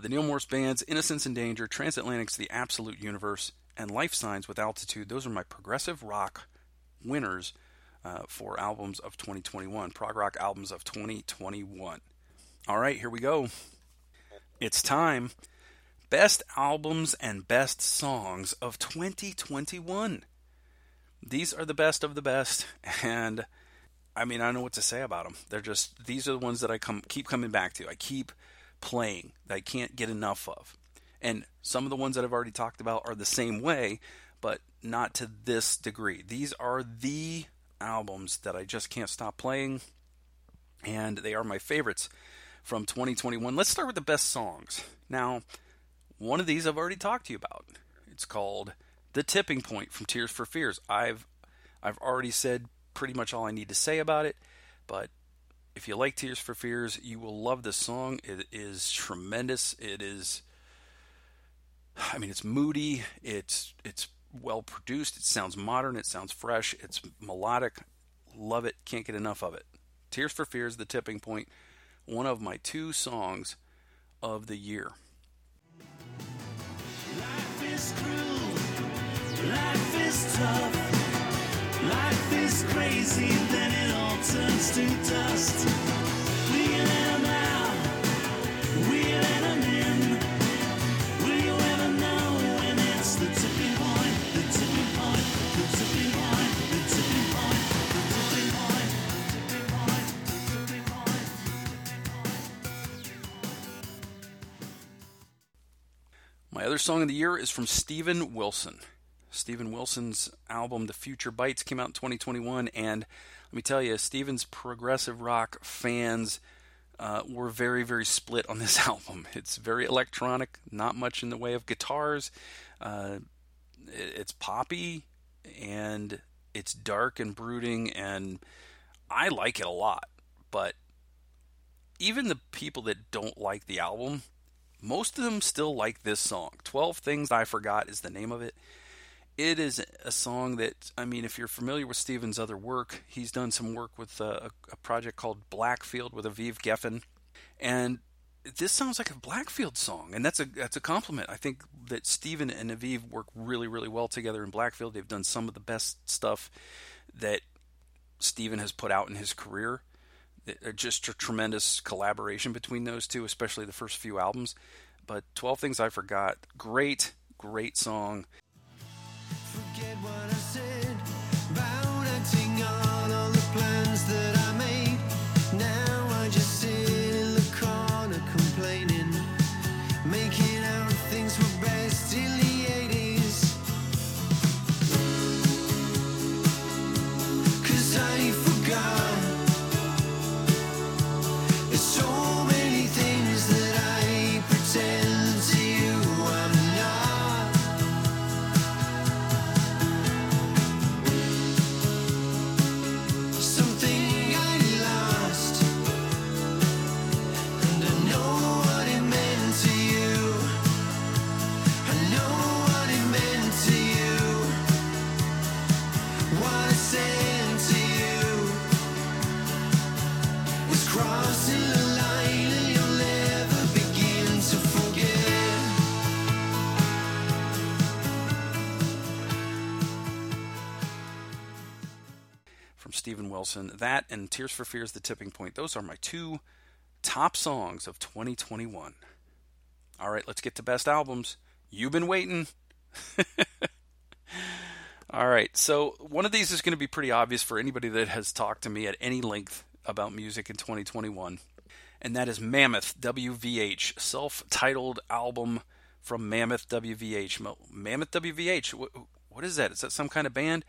the Neal Morse Band's Innocence and Danger, Transatlantic's The Absolute Universe, and Life Signs with Altitude. Those are my progressive rock winners uh, for albums of 2021, prog rock albums of 2021. All right, here we go. It's time. Best albums and best songs of 2021. These are the best of the best, and I mean, I don't know what to say about them. They're just these are the ones that I come keep coming back to. I keep playing that I can't get enough of. And some of the ones that I've already talked about are the same way, but not to this degree. These are the albums that I just can't stop playing, and they are my favorites from 2021. Let's start with the best songs. Now, one of these I've already talked to you about. It's called The Tipping Point from Tears for Fears. I've I've already said pretty much all I need to say about it, but if you like Tears for Fears, you will love this song. It is tremendous. It is I mean, it's moody, it's it's well produced, it sounds modern, it sounds fresh, it's melodic. Love it, can't get enough of it. Tears for Fears, The Tipping Point, one of my two songs of the year. Life is cruel. Life is tough. My other song of the year is from Steven Wilson. Steven Wilson's album The Future Bites came out in 2021, and let me tell you, Steven's progressive rock fans uh, were very, very split on this [laughs] album. It's very electronic, not much in the way of guitars. Uh, it- it's poppy, and it's dark and brooding, and I like it a lot. But even the people that don't like the album, most of them still like this song. 12 Things I Forgot is the name of it. It is a song that, I mean, if you're familiar with Steven's other work, he's done some work with uh, a, a project called Blackfield with Aviv Geffen. And this sounds like a Blackfield song, and that's a that's a compliment. I think that Steven and Aviv work really, really well together in Blackfield. They've done some of the best stuff that Steven has put out in his career. It- Just a tremendous collaboration between those two, especially the first few albums. But 12 Things I Forgot, great, great song. Forget what I said Steven Wilson. That and Tears for Fears, The Tipping Point. Those are my two top songs of 2021. All right, let's get to best albums. You've been waiting. [laughs] All right, so one of these is going to be pretty obvious for anybody that has talked to me at any length about music in 2021, and that is Mammoth WVH, self titled album from Mammoth WVH. Mammoth WVH, wh- what is that? Is that some kind of band?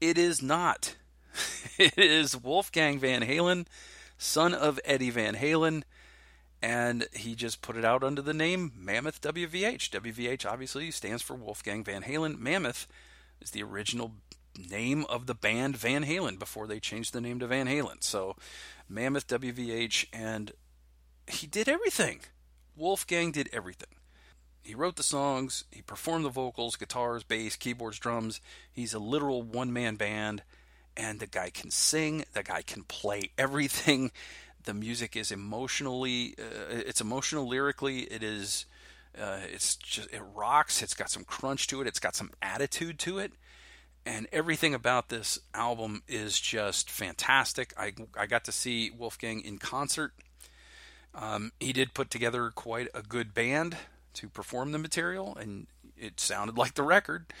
It is not. [laughs] it is Wolfgang Van Halen, son of Eddie Van Halen, and he just put it out under the name Mammoth WVH. WVH obviously stands for Wolfgang Van Halen. Mammoth is the original name of the band Van Halen before they changed the name to Van Halen. So Mammoth WVH, and he did everything. Wolfgang did everything. He wrote the songs, he performed the vocals, guitars, bass, keyboards, drums. He's a literal one man band, and the guy can sing, the guy can play everything. [laughs] The music is emotionally, uh, it's emotional lyrically, it is. Uh, it's just it rocks. It's got some crunch to it. It's got some attitude to it, and everything about this album is just fantastic. I I got to see Wolfgang in concert Um, he did put together quite a good band to perform the material, and it sounded like the record.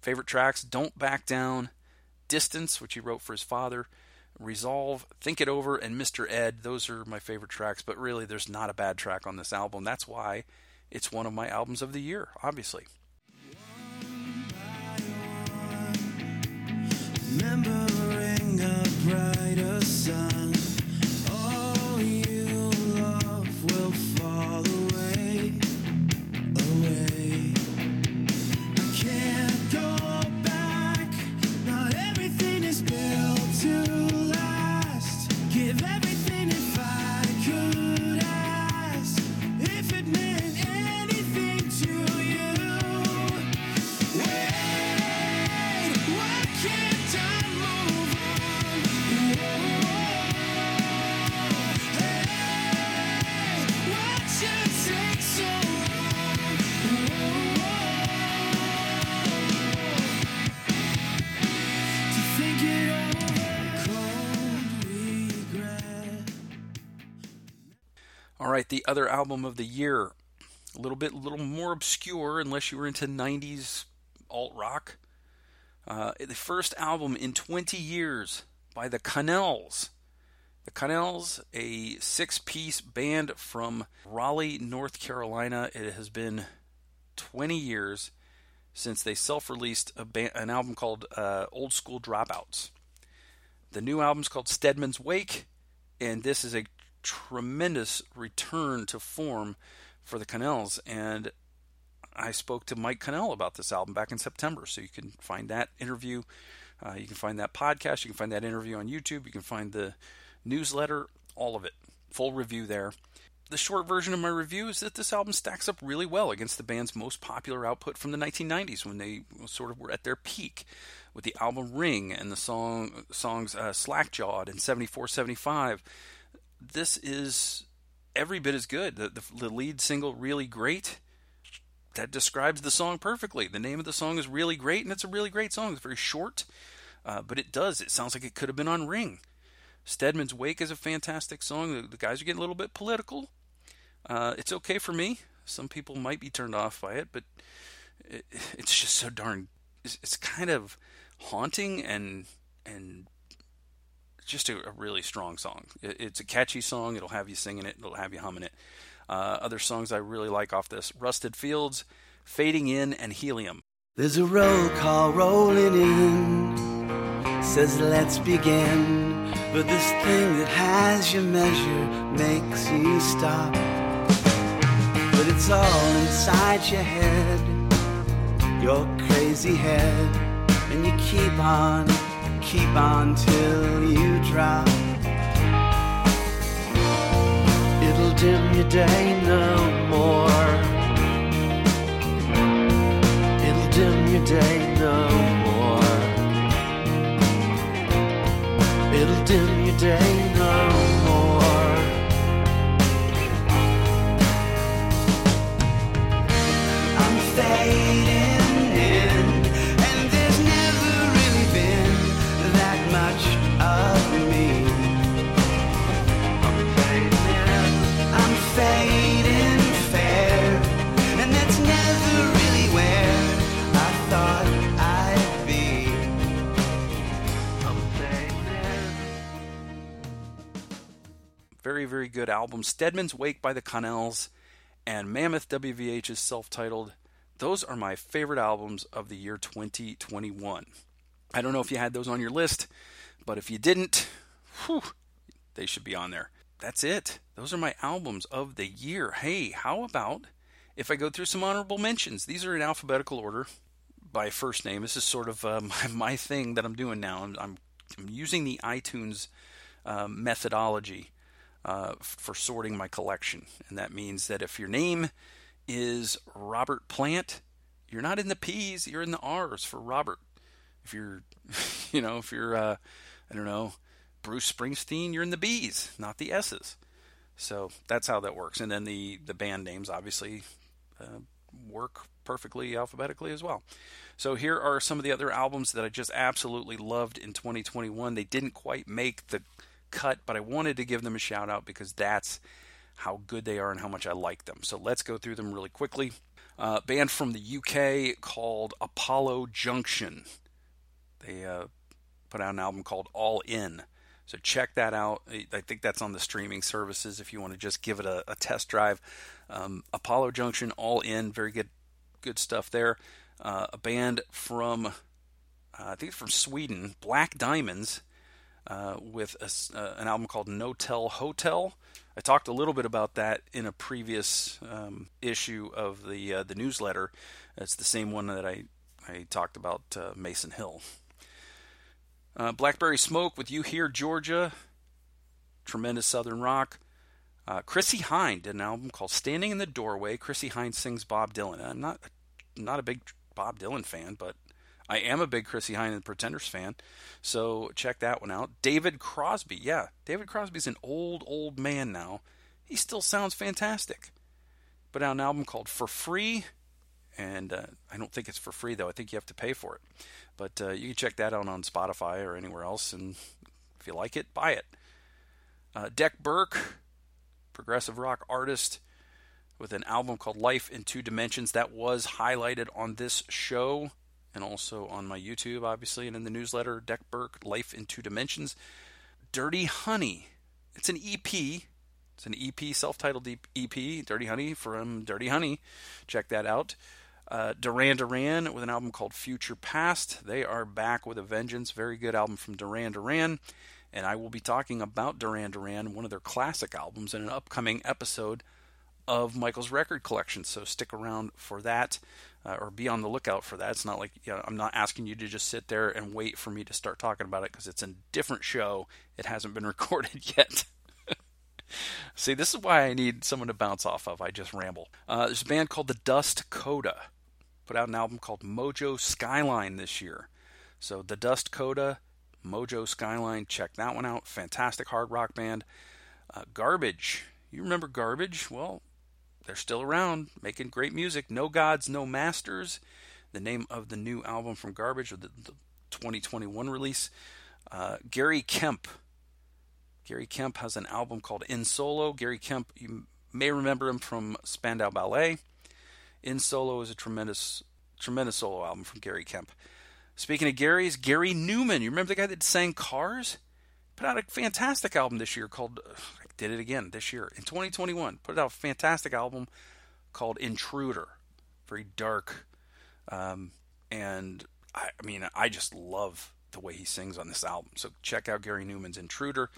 Favorite tracks Don't Back Down, Distance, which he wrote for his father, Resolve, Think It Over, and Mr. Ed. Those are my favorite tracks, but really there's not a bad track on this album. That's why it's one of my albums of the year, obviously. Remembering All right, the other album of the year, a little bit, a little more obscure, unless you were into '90s alt rock. Uh, the first album in 20 years by the Connells. The Connells, a six-piece band from Raleigh, North Carolina. It has been 20 years since they self-released a ba- an album called uh, Old School Dropouts. The new album's called Steadman's Wake, and this is a tremendous return to form for the Connells. And I spoke to Mike Connell about this album back in September, so you can find that interview. Uh, you can find that podcast. You can find that interview on YouTube. You can find the newsletter, all of it. Full review there. The short version of my review is that this album stacks up really well against the band's most popular output from the 1990s when they sort of were at their peak with the album Ring and the song songs uh, Slackjawed and 74 75. This is every bit as good. The, the, the lead single, Really Great, that describes the song perfectly. The name of the song is Really Great, and it's a really great song. It's very short, uh, but it does. It sounds like it could have been on Ring. Steadman's Wake is a fantastic song. The, the guys are getting a little bit political. Uh, it's okay for me. Some people might be turned off by it, but it, it's just so darn. It's, it's kind of haunting and and just a, a really strong song. It, it's a catchy song. It'll have you singing it. It'll have you humming it. Uh, other songs I really like off this: Rusted Fields, Fading In, and Helium. There's a roll call rolling in. Says let's begin. But this thing that has your measure makes you stop. But it's all inside your head, your crazy head. And you keep on, keep on till you drop. It'll dim your day no more. It'll dim your day no more. It'll dim your day no more. I'm Very, very good album. Steadman's Wake by the Connells and Mammoth WVH's self titled. Those are my favorite albums of the year 2021. I don't know if you had those on your list, but if you didn't, whew, they should be on there. That's it. Those are my albums of the year. Hey, how about if I go through some honorable mentions? These are in alphabetical order by first name. This is sort of uh, [laughs] my, my thing that I'm doing now. I'm, I'm, I'm using the iTunes uh, methodology uh, for sorting my collection. And that means that if your name is Robert Plant, you're not in the P's, you're in the R's for Robert. If you're, [laughs] you know, if you're, uh, I don't know, Bruce Springsteen, you're in the B's, not the S's. So that's how that works. And then the, the band names obviously uh, work perfectly alphabetically as well. So here are some of the other albums that I just absolutely loved in 2021. They didn't quite make the cut, but I wanted to give them a shout out because that's how good they are and how much I like them. So let's go through them really quickly. Uh, band from the UK called Apollo Junction. They uh, put out an album called All In. So check that out. I think that's on the streaming services if you want to just give it a, a test drive. Um, Apollo Junction, All In, very good, good stuff there. Uh, a band from, uh, I think it's from Sweden, Black Diamonds, uh, with a, uh, an album called No Tell Hotel. I talked a little bit about that in a previous um, issue of the uh, the newsletter. It's the same one that I I talked about uh, Mason Hill. Uh, Blackberry Smoke with You Hear Georgia. Tremendous Southern rock. Uh, Chrissie Hynde did an album called Standing in the Doorway. Chrissie Hynde sings Bob Dylan. I'm not not a big Bob Dylan fan, but I am a big Chrissie Hynde and Pretenders fan. So check that one out. David Crosby. Yeah, David Crosby's an old, old man now. He still sounds fantastic. Put out an album called For Free. And uh, I don't think it's for free, though. I think you have to pay for it. But uh, you can check that out on Spotify or anywhere else. And if you like it, buy it. Uh, Dec Burke, progressive rock artist with an album called Life in Two Dimensions. That was highlighted on this show and also on my YouTube, obviously, and in the newsletter. Dec Burke, Life in Two Dimensions. Dirty Honey. It's an EP. It's an EP, self titled EP, Dirty Honey from Dirty Honey. Check that out. Uh, Duran Duran with an album called Future Past. They are back with a vengeance. Very good album from Duran Duran. And I will be talking about Duran Duran, one of their classic albums, in an upcoming episode of Michael's record collection. So stick around for that. Uh, or be on the lookout for that. It's not like you know, I'm not asking you to just sit there and wait for me to start talking about it because it's a different show. It hasn't been [laughs] recorded yet. [laughs] See, this is why I need someone to bounce off of. I just ramble. Uh, there's a band called the Dust Coda put out an album called Mojo Skyline this year. So the Dust Coda, Mojo Skyline, check that one out. Fantastic hard rock band. Uh, Garbage, you remember Garbage? Well, they're still around, making great music. No Gods, No Masters. The name of the new album from Garbage, or the, the 2021 release. Uh, Gary Kemp. Gary Kemp has an album called In Solo. Gary Kemp, you may remember him from Spandau Ballet. In Solo is a tremendous, tremendous solo album from Gary Kemp. Speaking of Gary's, Gary Numan. You remember the guy that sang Cars? Put out a fantastic album this year called, did it again this year in 2021. Put out a fantastic album called Intruder. Very dark. Um, and I, I mean, I just love the way he sings on this album. So check out Gary Numan's Intruder.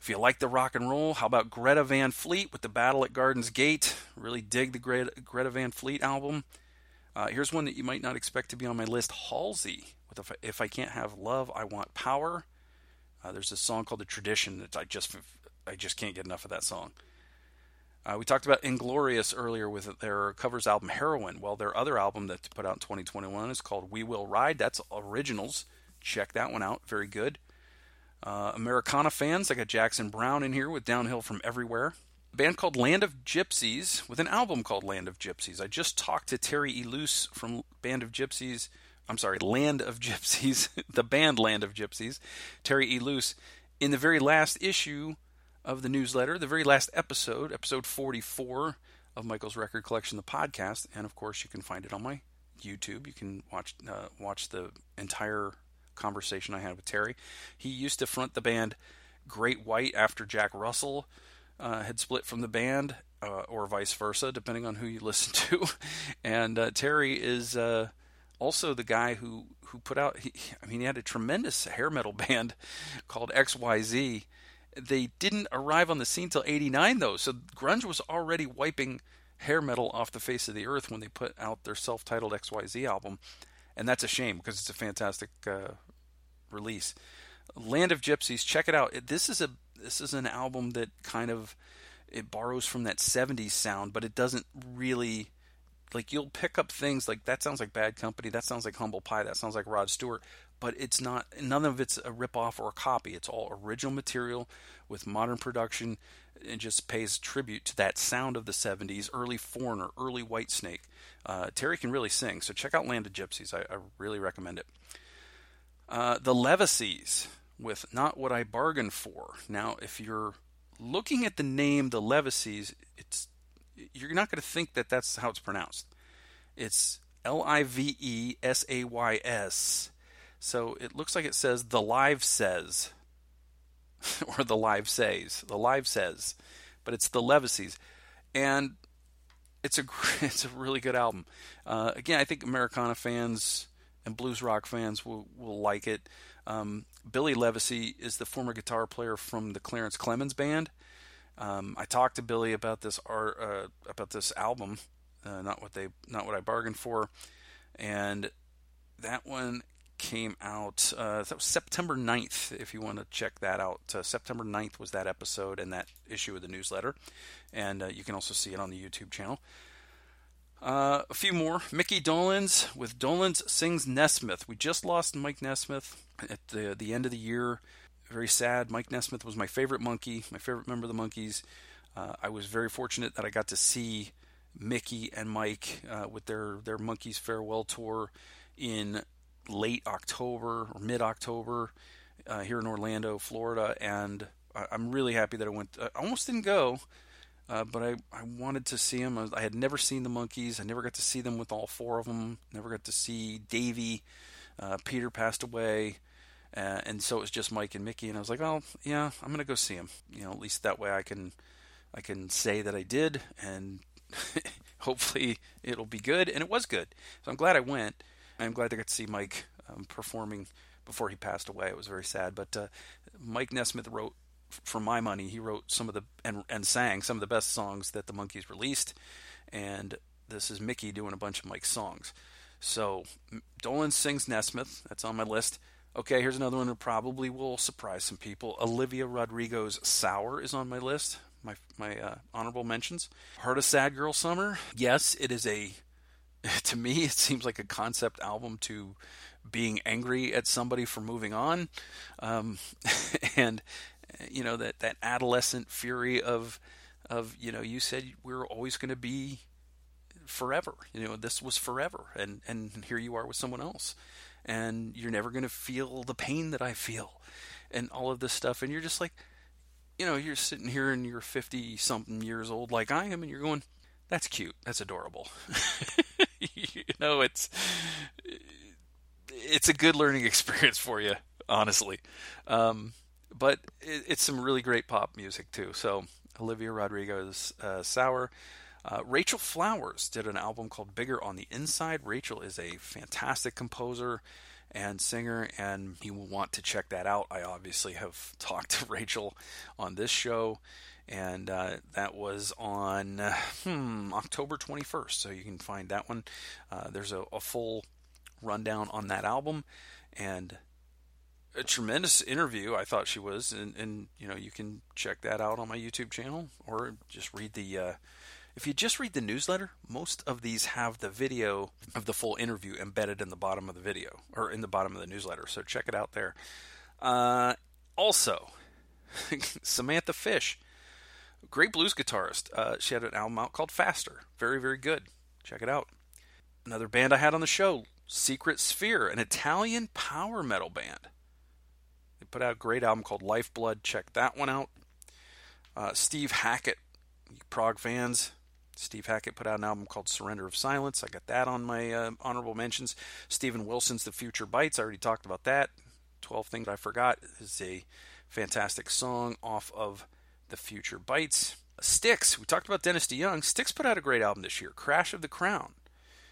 If you like the rock and roll, how about Greta Van Fleet with the Battle at Garden's Gate? Really dig the Greta, Greta Van Fleet album. Uh, here's one that you might not expect to be on my list: Halsey with "If I, if I Can't Have Love, I Want Power." Uh, there's a song called "The Tradition" that I just I just can't get enough of that song. Uh, we talked about Inglorious earlier with their covers album Heroine. Well, their other album that put out in 2021 is called We Will Ride. That's originals. Check that one out. Very good. Uh, Americana fans, I got Jackson Browne in here with Downhill from Everywhere. A band called Land of Gypsies with an album called Land of Gypsies. I just talked to Terry Ilous from Band of Gypsies. I'm sorry, Land of Gypsies, [laughs] the band Land of Gypsies. Terry Ilous in the very last issue of the newsletter, the very last episode, episode 44 of Michael's Record Collection, the podcast, and of course you can find it on my YouTube. You can watch uh, watch the entire conversation I had with Terry. He used to front the band Great White after Jack Russell uh, had split from the band, uh, or vice versa, depending on who you [laughs] listen to. and uh, Terry is uh, also the guy who who put out. He, I mean, he had a tremendous hair metal [laughs] band called XYZ. They didn't arrive on the scene till '89, though, so grunge was already wiping hair metal off the face of the earth when they put out their self-titled XYZ album and that's a shame because it's a fantastic uh, release. Land of Gypsies, check it out. This is a this is an album that kind of it borrows from that 70s sound, but it doesn't really like you'll pick up things like that sounds like Bad Company, that sounds like Humble Pie, that sounds like Rod Stewart, but it's not none of it's a ripoff or a copy. It's all original material with modern production. and just pays tribute to that sound of the 70s, early Foreigner, early Whitesnake. Uh, Terry can really sing, so check out Land of Gypsies. I, I really recommend it. Uh, the Livesays with Not What I Bargained For. Now, if you're looking at the name, the Livesays, it's you're not going to think that that's how it's pronounced. It's L I V E S A Y S. So it looks like it says the live says, [laughs] or the live says, the live says, but it's the Livesays, and it's a [laughs] it's a really good album. Uh, again, I think Americana fans and blues rock fans will will like it. Um, Billy Livesay is the former guitar player from the Clarence Clemons band. Um, I talked to Billy about this art, uh, about this album, uh, not what they, not what I bargained for, and that one came out. Uh, that was September 9th. If you want to check that out, uh, September 9th was that episode and that issue of the newsletter, and uh, you can also see it on the YouTube channel. Uh, a few more. Micky Dolenz with Dolenz Sings Nesmith. We just lost Mike Nesmith at the the end of the year. Very sad. Mike Nesmith was my favorite Monkee, my favorite member of the Monkees. Uh, I was very fortunate that I got to see Mickey and Mike with their their Monkees farewell tour in late October or mid October uh, here in Orlando, Florida, and I, I'm really happy that I went. I almost didn't go. Uh, but I, I wanted to see them. I, I had never seen the Monkees. I never got to see them with all four of them. Never got to see Davy. Uh, Peter passed away, uh, and so it was just Mike and Mickey. And I was like, oh yeah, I'm gonna go see them. You know, at least that way I can I can say that I did, and [laughs] hopefully it'll be good. And it was good. So I'm glad I went. I'm glad I got to see Mike um, performing before he passed away. It was very sad. But uh, Mike Nesmith wrote, for my money, he wrote some of the and and sang some of the best songs that the Monkees released. And this is Mickey doing a bunch of Mike's songs. So Dolenz sings Nesmith. That's on my list. Okay, here's another one that probably will surprise some people. Olivia Rodrigo's "Sour" is on my list. My my uh, honorable mentions. Heart of Sad Girl Summer. Yes, it is a. [laughs] To me, it seems like a concept album to being angry at somebody for moving on, um, [laughs] and you know that that adolescent fury of of you know you said we're always going to be forever. You know, this was forever, and and here you are with someone else, and you're never going to feel the pain that I feel, and all of this stuff, and you're just like, you know, you're sitting here and you're 50 something years old like I am, and you're going, that's cute, that's adorable. [laughs] [laughs] you know, it's it's a good learning [laughs] experience for you, honestly. Um, but it, it's some really great pop music too. So Olivia Rodrigo's uh, "Sour." Uh, Rachel Flowers did an album called Bigger on the Inside. Rachel is a fantastic composer and singer, and you will want to check that out. I obviously have [laughs] talked to Rachel on this show, and uh, that was on hmm, October 21st, so you can find that one. Uh, there's a, a full rundown on that album, and a tremendous interview. I thought she was, and, and you know you can check that out on my YouTube channel or just read the. Uh, if you just read the newsletter, most of these have the video of the full interview embedded in the bottom of the video or in the bottom of the newsletter. So check it out there. Uh, also, [laughs] Samantha Fish, great blues guitarist. Uh, she had an album out called Faster. Very, very good. Check it out. Another band I had on the show, Secret Sphere, an Italian power metal band. They put out a great album called Lifeblood. Check that one out. Uh, Steve Hackett, prog fans. Steve Hackett put out an album called Surrender of Silence. I got that on my uh, honorable mentions. Steven Wilson's The Future Bites. I already talked about that. 12 Things I Forgot is a fantastic song off of The Future Bites. Styx. We talked about Dennis DeYoung. Styx put out a great album this year, Crash of the Crown.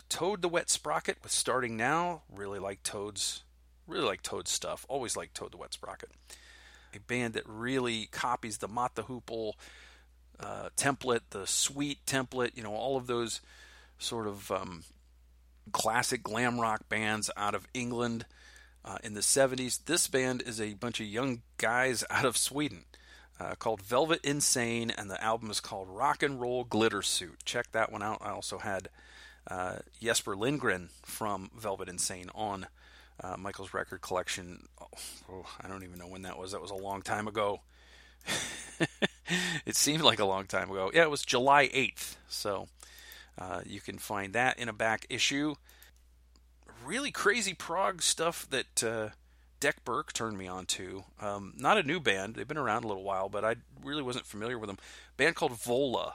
Toad the Wet Sprocket with Starting Now. Really like Toad's really like Toad's stuff. Always like Toad the Wet Sprocket. A band that really copies the Mott the Hoople uh, template, the sweet template, you know, all of those sort of um, classic glam rock bands out of England uh, in the 70s. This band is a bunch of young guys out of Sweden uh, called Velvet Insane, and the album is called Rock and Roll Glitter Suit. Check that one out. I also had uh, Jesper Lindgren from Velvet Insane on uh, Michael's record collection. Oh, oh, I don't even know when that was. That was a long time ago. [laughs] it seemed like a long time ago. Yeah, it was July 8th. So uh, you can find that in a back issue. Really crazy prog stuff that uh, Dec Burke turned me on to. Um, not a new band; they've been around a little while, but I really wasn't familiar with them. band called Vola.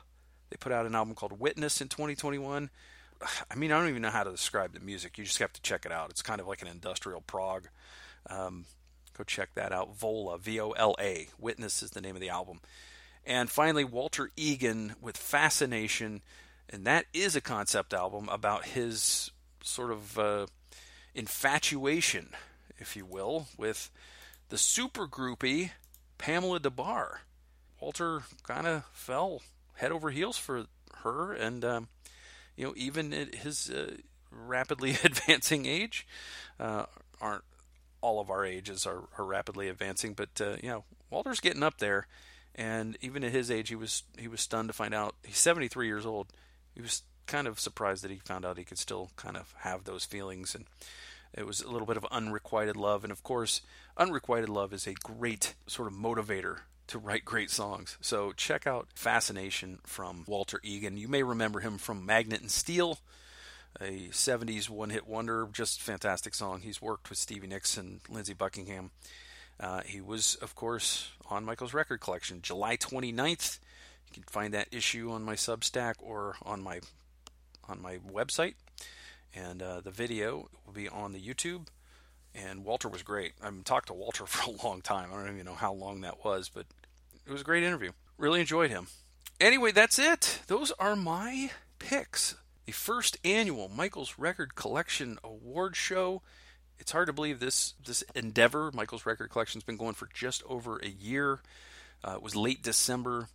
They put out an album called Witness in 2021. [sighs] I mean, I don't even know how to describe the music. You just have to check it out. It's kind of like an industrial prog. Um, go check that out. Vola, V O L A. Witness is the name of the album. And finally, Walter Egan with Fascination, and that is a concept album about his sort of uh, infatuation, if you will, with the super groupie Pamela Des Barres. Walter kind of fell head over heels for her, and um, you know, even at his uh, rapidly [laughs] advancing age, uh, aren't all of our ages are, are rapidly advancing, but uh, you know, Walter's getting up there, and even at his age, he was he was stunned to find out he's 73 years old. He was kind of surprised that he found out he could still kind of have those feelings, and it was a little bit of unrequited love. And of course, unrequited love is a great sort of motivator to write great songs. So check out Fascination from Walter Egan. You may remember him from Magnet and Steel, a 70s one hit wonder, just fantastic song. He's worked with Stevie Nicks and Lindsey Buckingham. Uh, he was, of course, on Michael's record collection, July 29th. You can find that issue on my Substack or on my on my website, and uh, the video will be on the YouTube. And Walter was great. I've talked to Walter [laughs] for a long time. I don't even know how long that was, but it was a great interview. Really enjoyed him. Anyway, that's it. Those are my picks. The first annual Michael's Record Collection Award Show. It's hard to believe this this endeavor, Michael's Record Collection, has been going for just over a year. Uh, it was late December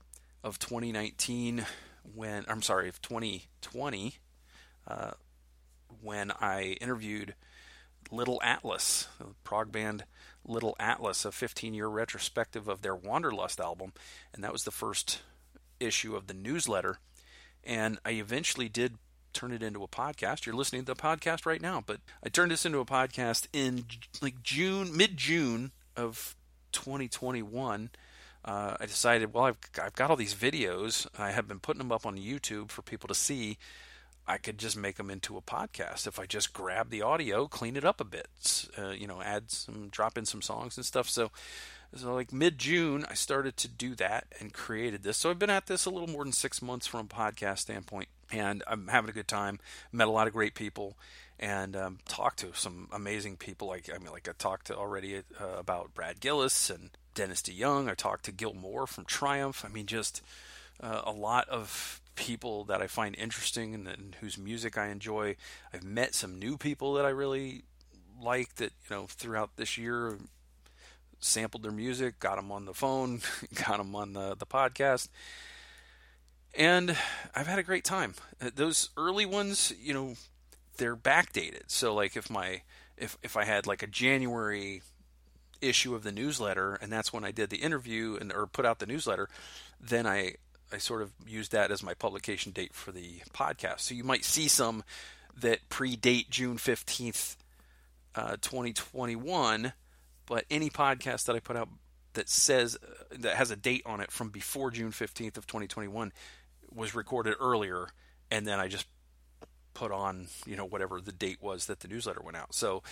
of 2019 when I'm sorry, of 2020 uh, when I interviewed Little Atlas, the prog band Little Atlas, a 15 year retrospective of their Wanderlust album. And that was the first issue of the newsletter. And I eventually did turn it into a podcast. You're listening to the podcast right now, but I turned this into a podcast in like June, mid June of 2021. Uh, I decided, well, I've, I've got all these videos. I have been putting them up on YouTube for people to see. I could just make them into a podcast if I just grab the audio, clean it up a bit, uh, you know, add some, drop in some songs and stuff. So, so like mid June, I started to do that and created this. So I've been at this a little more than six months from a podcast standpoint, and I'm having a good time. Met a lot of great people, and um, talked to some amazing people. Like I mean, like I talked to already uh, about Brad Gillis and Dennis DeYoung. I talked to Gil Moore from Triumph. I mean, just uh, a lot of people that I find interesting and, and, whose music I enjoy. I've met some new people that I really like that you know throughout this year. Sampled their music, got them on the phone, [laughs] got them on the the podcast, and I've had a great time. Uh, those early ones, you know, they're backdated. So like if my if if I had like a January issue of the newsletter and that's when I did the interview and or put out the newsletter, then I I sort of used that as my publication date for the podcast. So you might see some that predate June 15th, uh, 2021, but any podcast that I put out that says uh, that has a date on it from before June 15th of 2021 was recorded earlier and then I just put on, you know, whatever the date was that the newsletter went out. So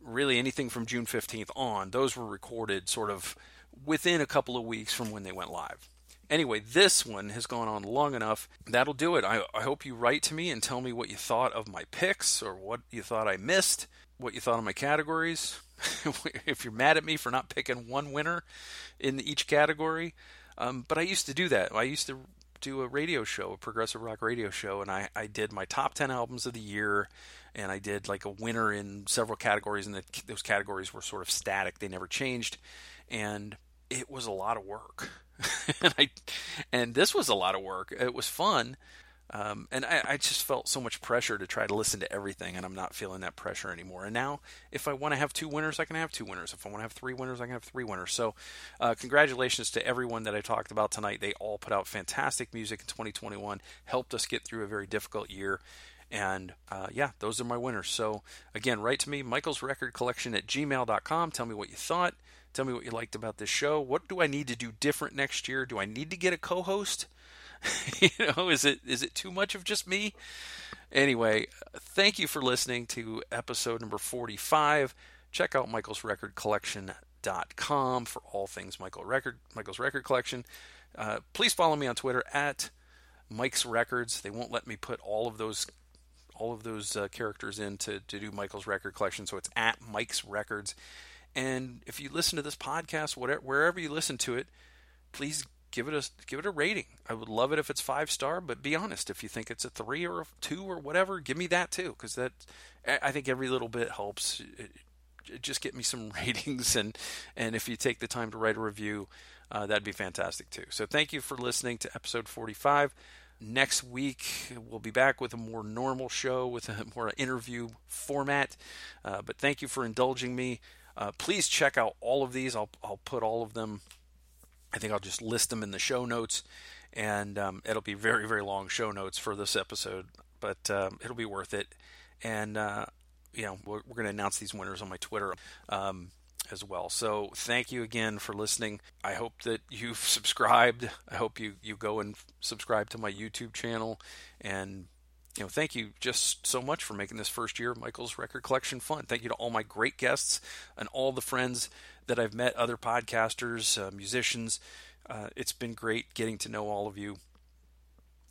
really anything from June 15th on, those were recorded sort of within a couple of weeks from when they went live. Anyway, this one has gone on long enough. That'll do it. I, I hope you write to me and tell me what you thought of my picks or what you thought I missed, what you thought of my categories. [laughs] if you're mad at me for not picking one winner in each category. Um, but I used to do that. I used to do a radio show, a progressive rock radio show, and I, I did my top 10 albums of the year, and I did like a winner in several categories, and the, those categories were sort of static, they never changed. And it was a lot of work. [laughs] and I and this was a lot of work. It was fun, um, and I, I, just felt so much pressure to try to listen to everything, and I'm not feeling that pressure anymore. And now, if I want to have two winners, I can have two winners. If I want to have three winners, I can have three winners. So, uh, congratulations to everyone that I talked about tonight. They all put out fantastic music in 2021, helped us get through a very difficult year. And uh, yeah, those are my winners. So again, write to me, Michael's Record Collection at gmail.com. Tell me what you thought. Tell me what you liked about this show. What do I need to do different next year? Do I need to get a co-host? [laughs] you know, is it is it too much of just me? Anyway, thank you for listening to episode number 45. check out michaelsrecordcollection.com for all things Michael Record Michael's Record Collection. Uh, please follow me on Twitter at Mike's Records. They won't let me put all of those all of those uh, characters in to, to do Michael's Record Collection, so it's at Mike's Records. And if you listen to this podcast, whatever wherever you listen to it, please give it a give it a rating. I would love it if it's five star, but be honest. If you think it's a three or a two or whatever, give me that too, because that I think every little bit helps. It, it just get me some [laughs] ratings, and and if you take the time to write a review, uh, that'd be fantastic too. So thank you for listening to episode forty five. Next week we'll be back with a more normal show with a [laughs] more interview format. Uh, but thank you for indulging me. Uh, please check out all of these. I'll I'll put all of them I think I'll just list them in the show notes, and um, it'll be very, very long show notes for this episode, but um, it'll be worth it. And uh, you know, we're, we're going to announce these winners on my Twitter um, as well. So thank you again for listening. I hope that [laughs] you've subscribed. I hope you you go and subscribe to my YouTube channel, and you know, thank you just so much for making this first year of Michael's Record Collection fun. Thank you to all my great guests and all the friends that I've met, other podcasters, uh, musicians. Uh, it's been great getting to know all of you.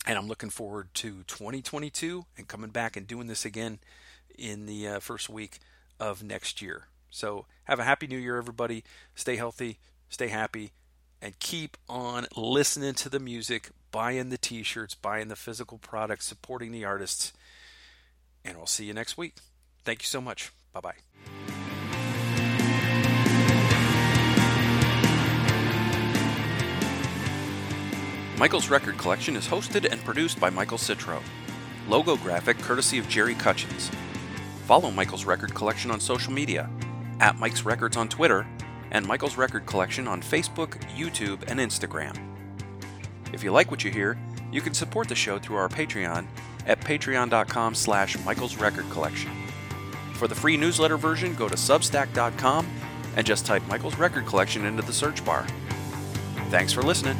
And I'm looking forward to 2022 and coming back and doing this again in the uh, first week of next year. So have a happy new year, everybody. Stay healthy, stay happy, and keep on listening to the music, buying the t shirts, buying the physical products, supporting the artists. And we'll see you next week. Thank you so much. Bye bye. Michael's Record Collection is hosted and produced by Michael Citro. Logo graphic courtesy of Jerry Cutchins. Follow Michael's Record Collection on social media at Mike's Records on Twitter and Michael's Record Collection on Facebook, YouTube, and Instagram. If you like what you hear, you can support the show through our Patreon at patreon.com slash Michael's Record Collection. For the free newsletter version, go to substack.com and just type Michael's Record Collection into the search bar. Thanks for listening.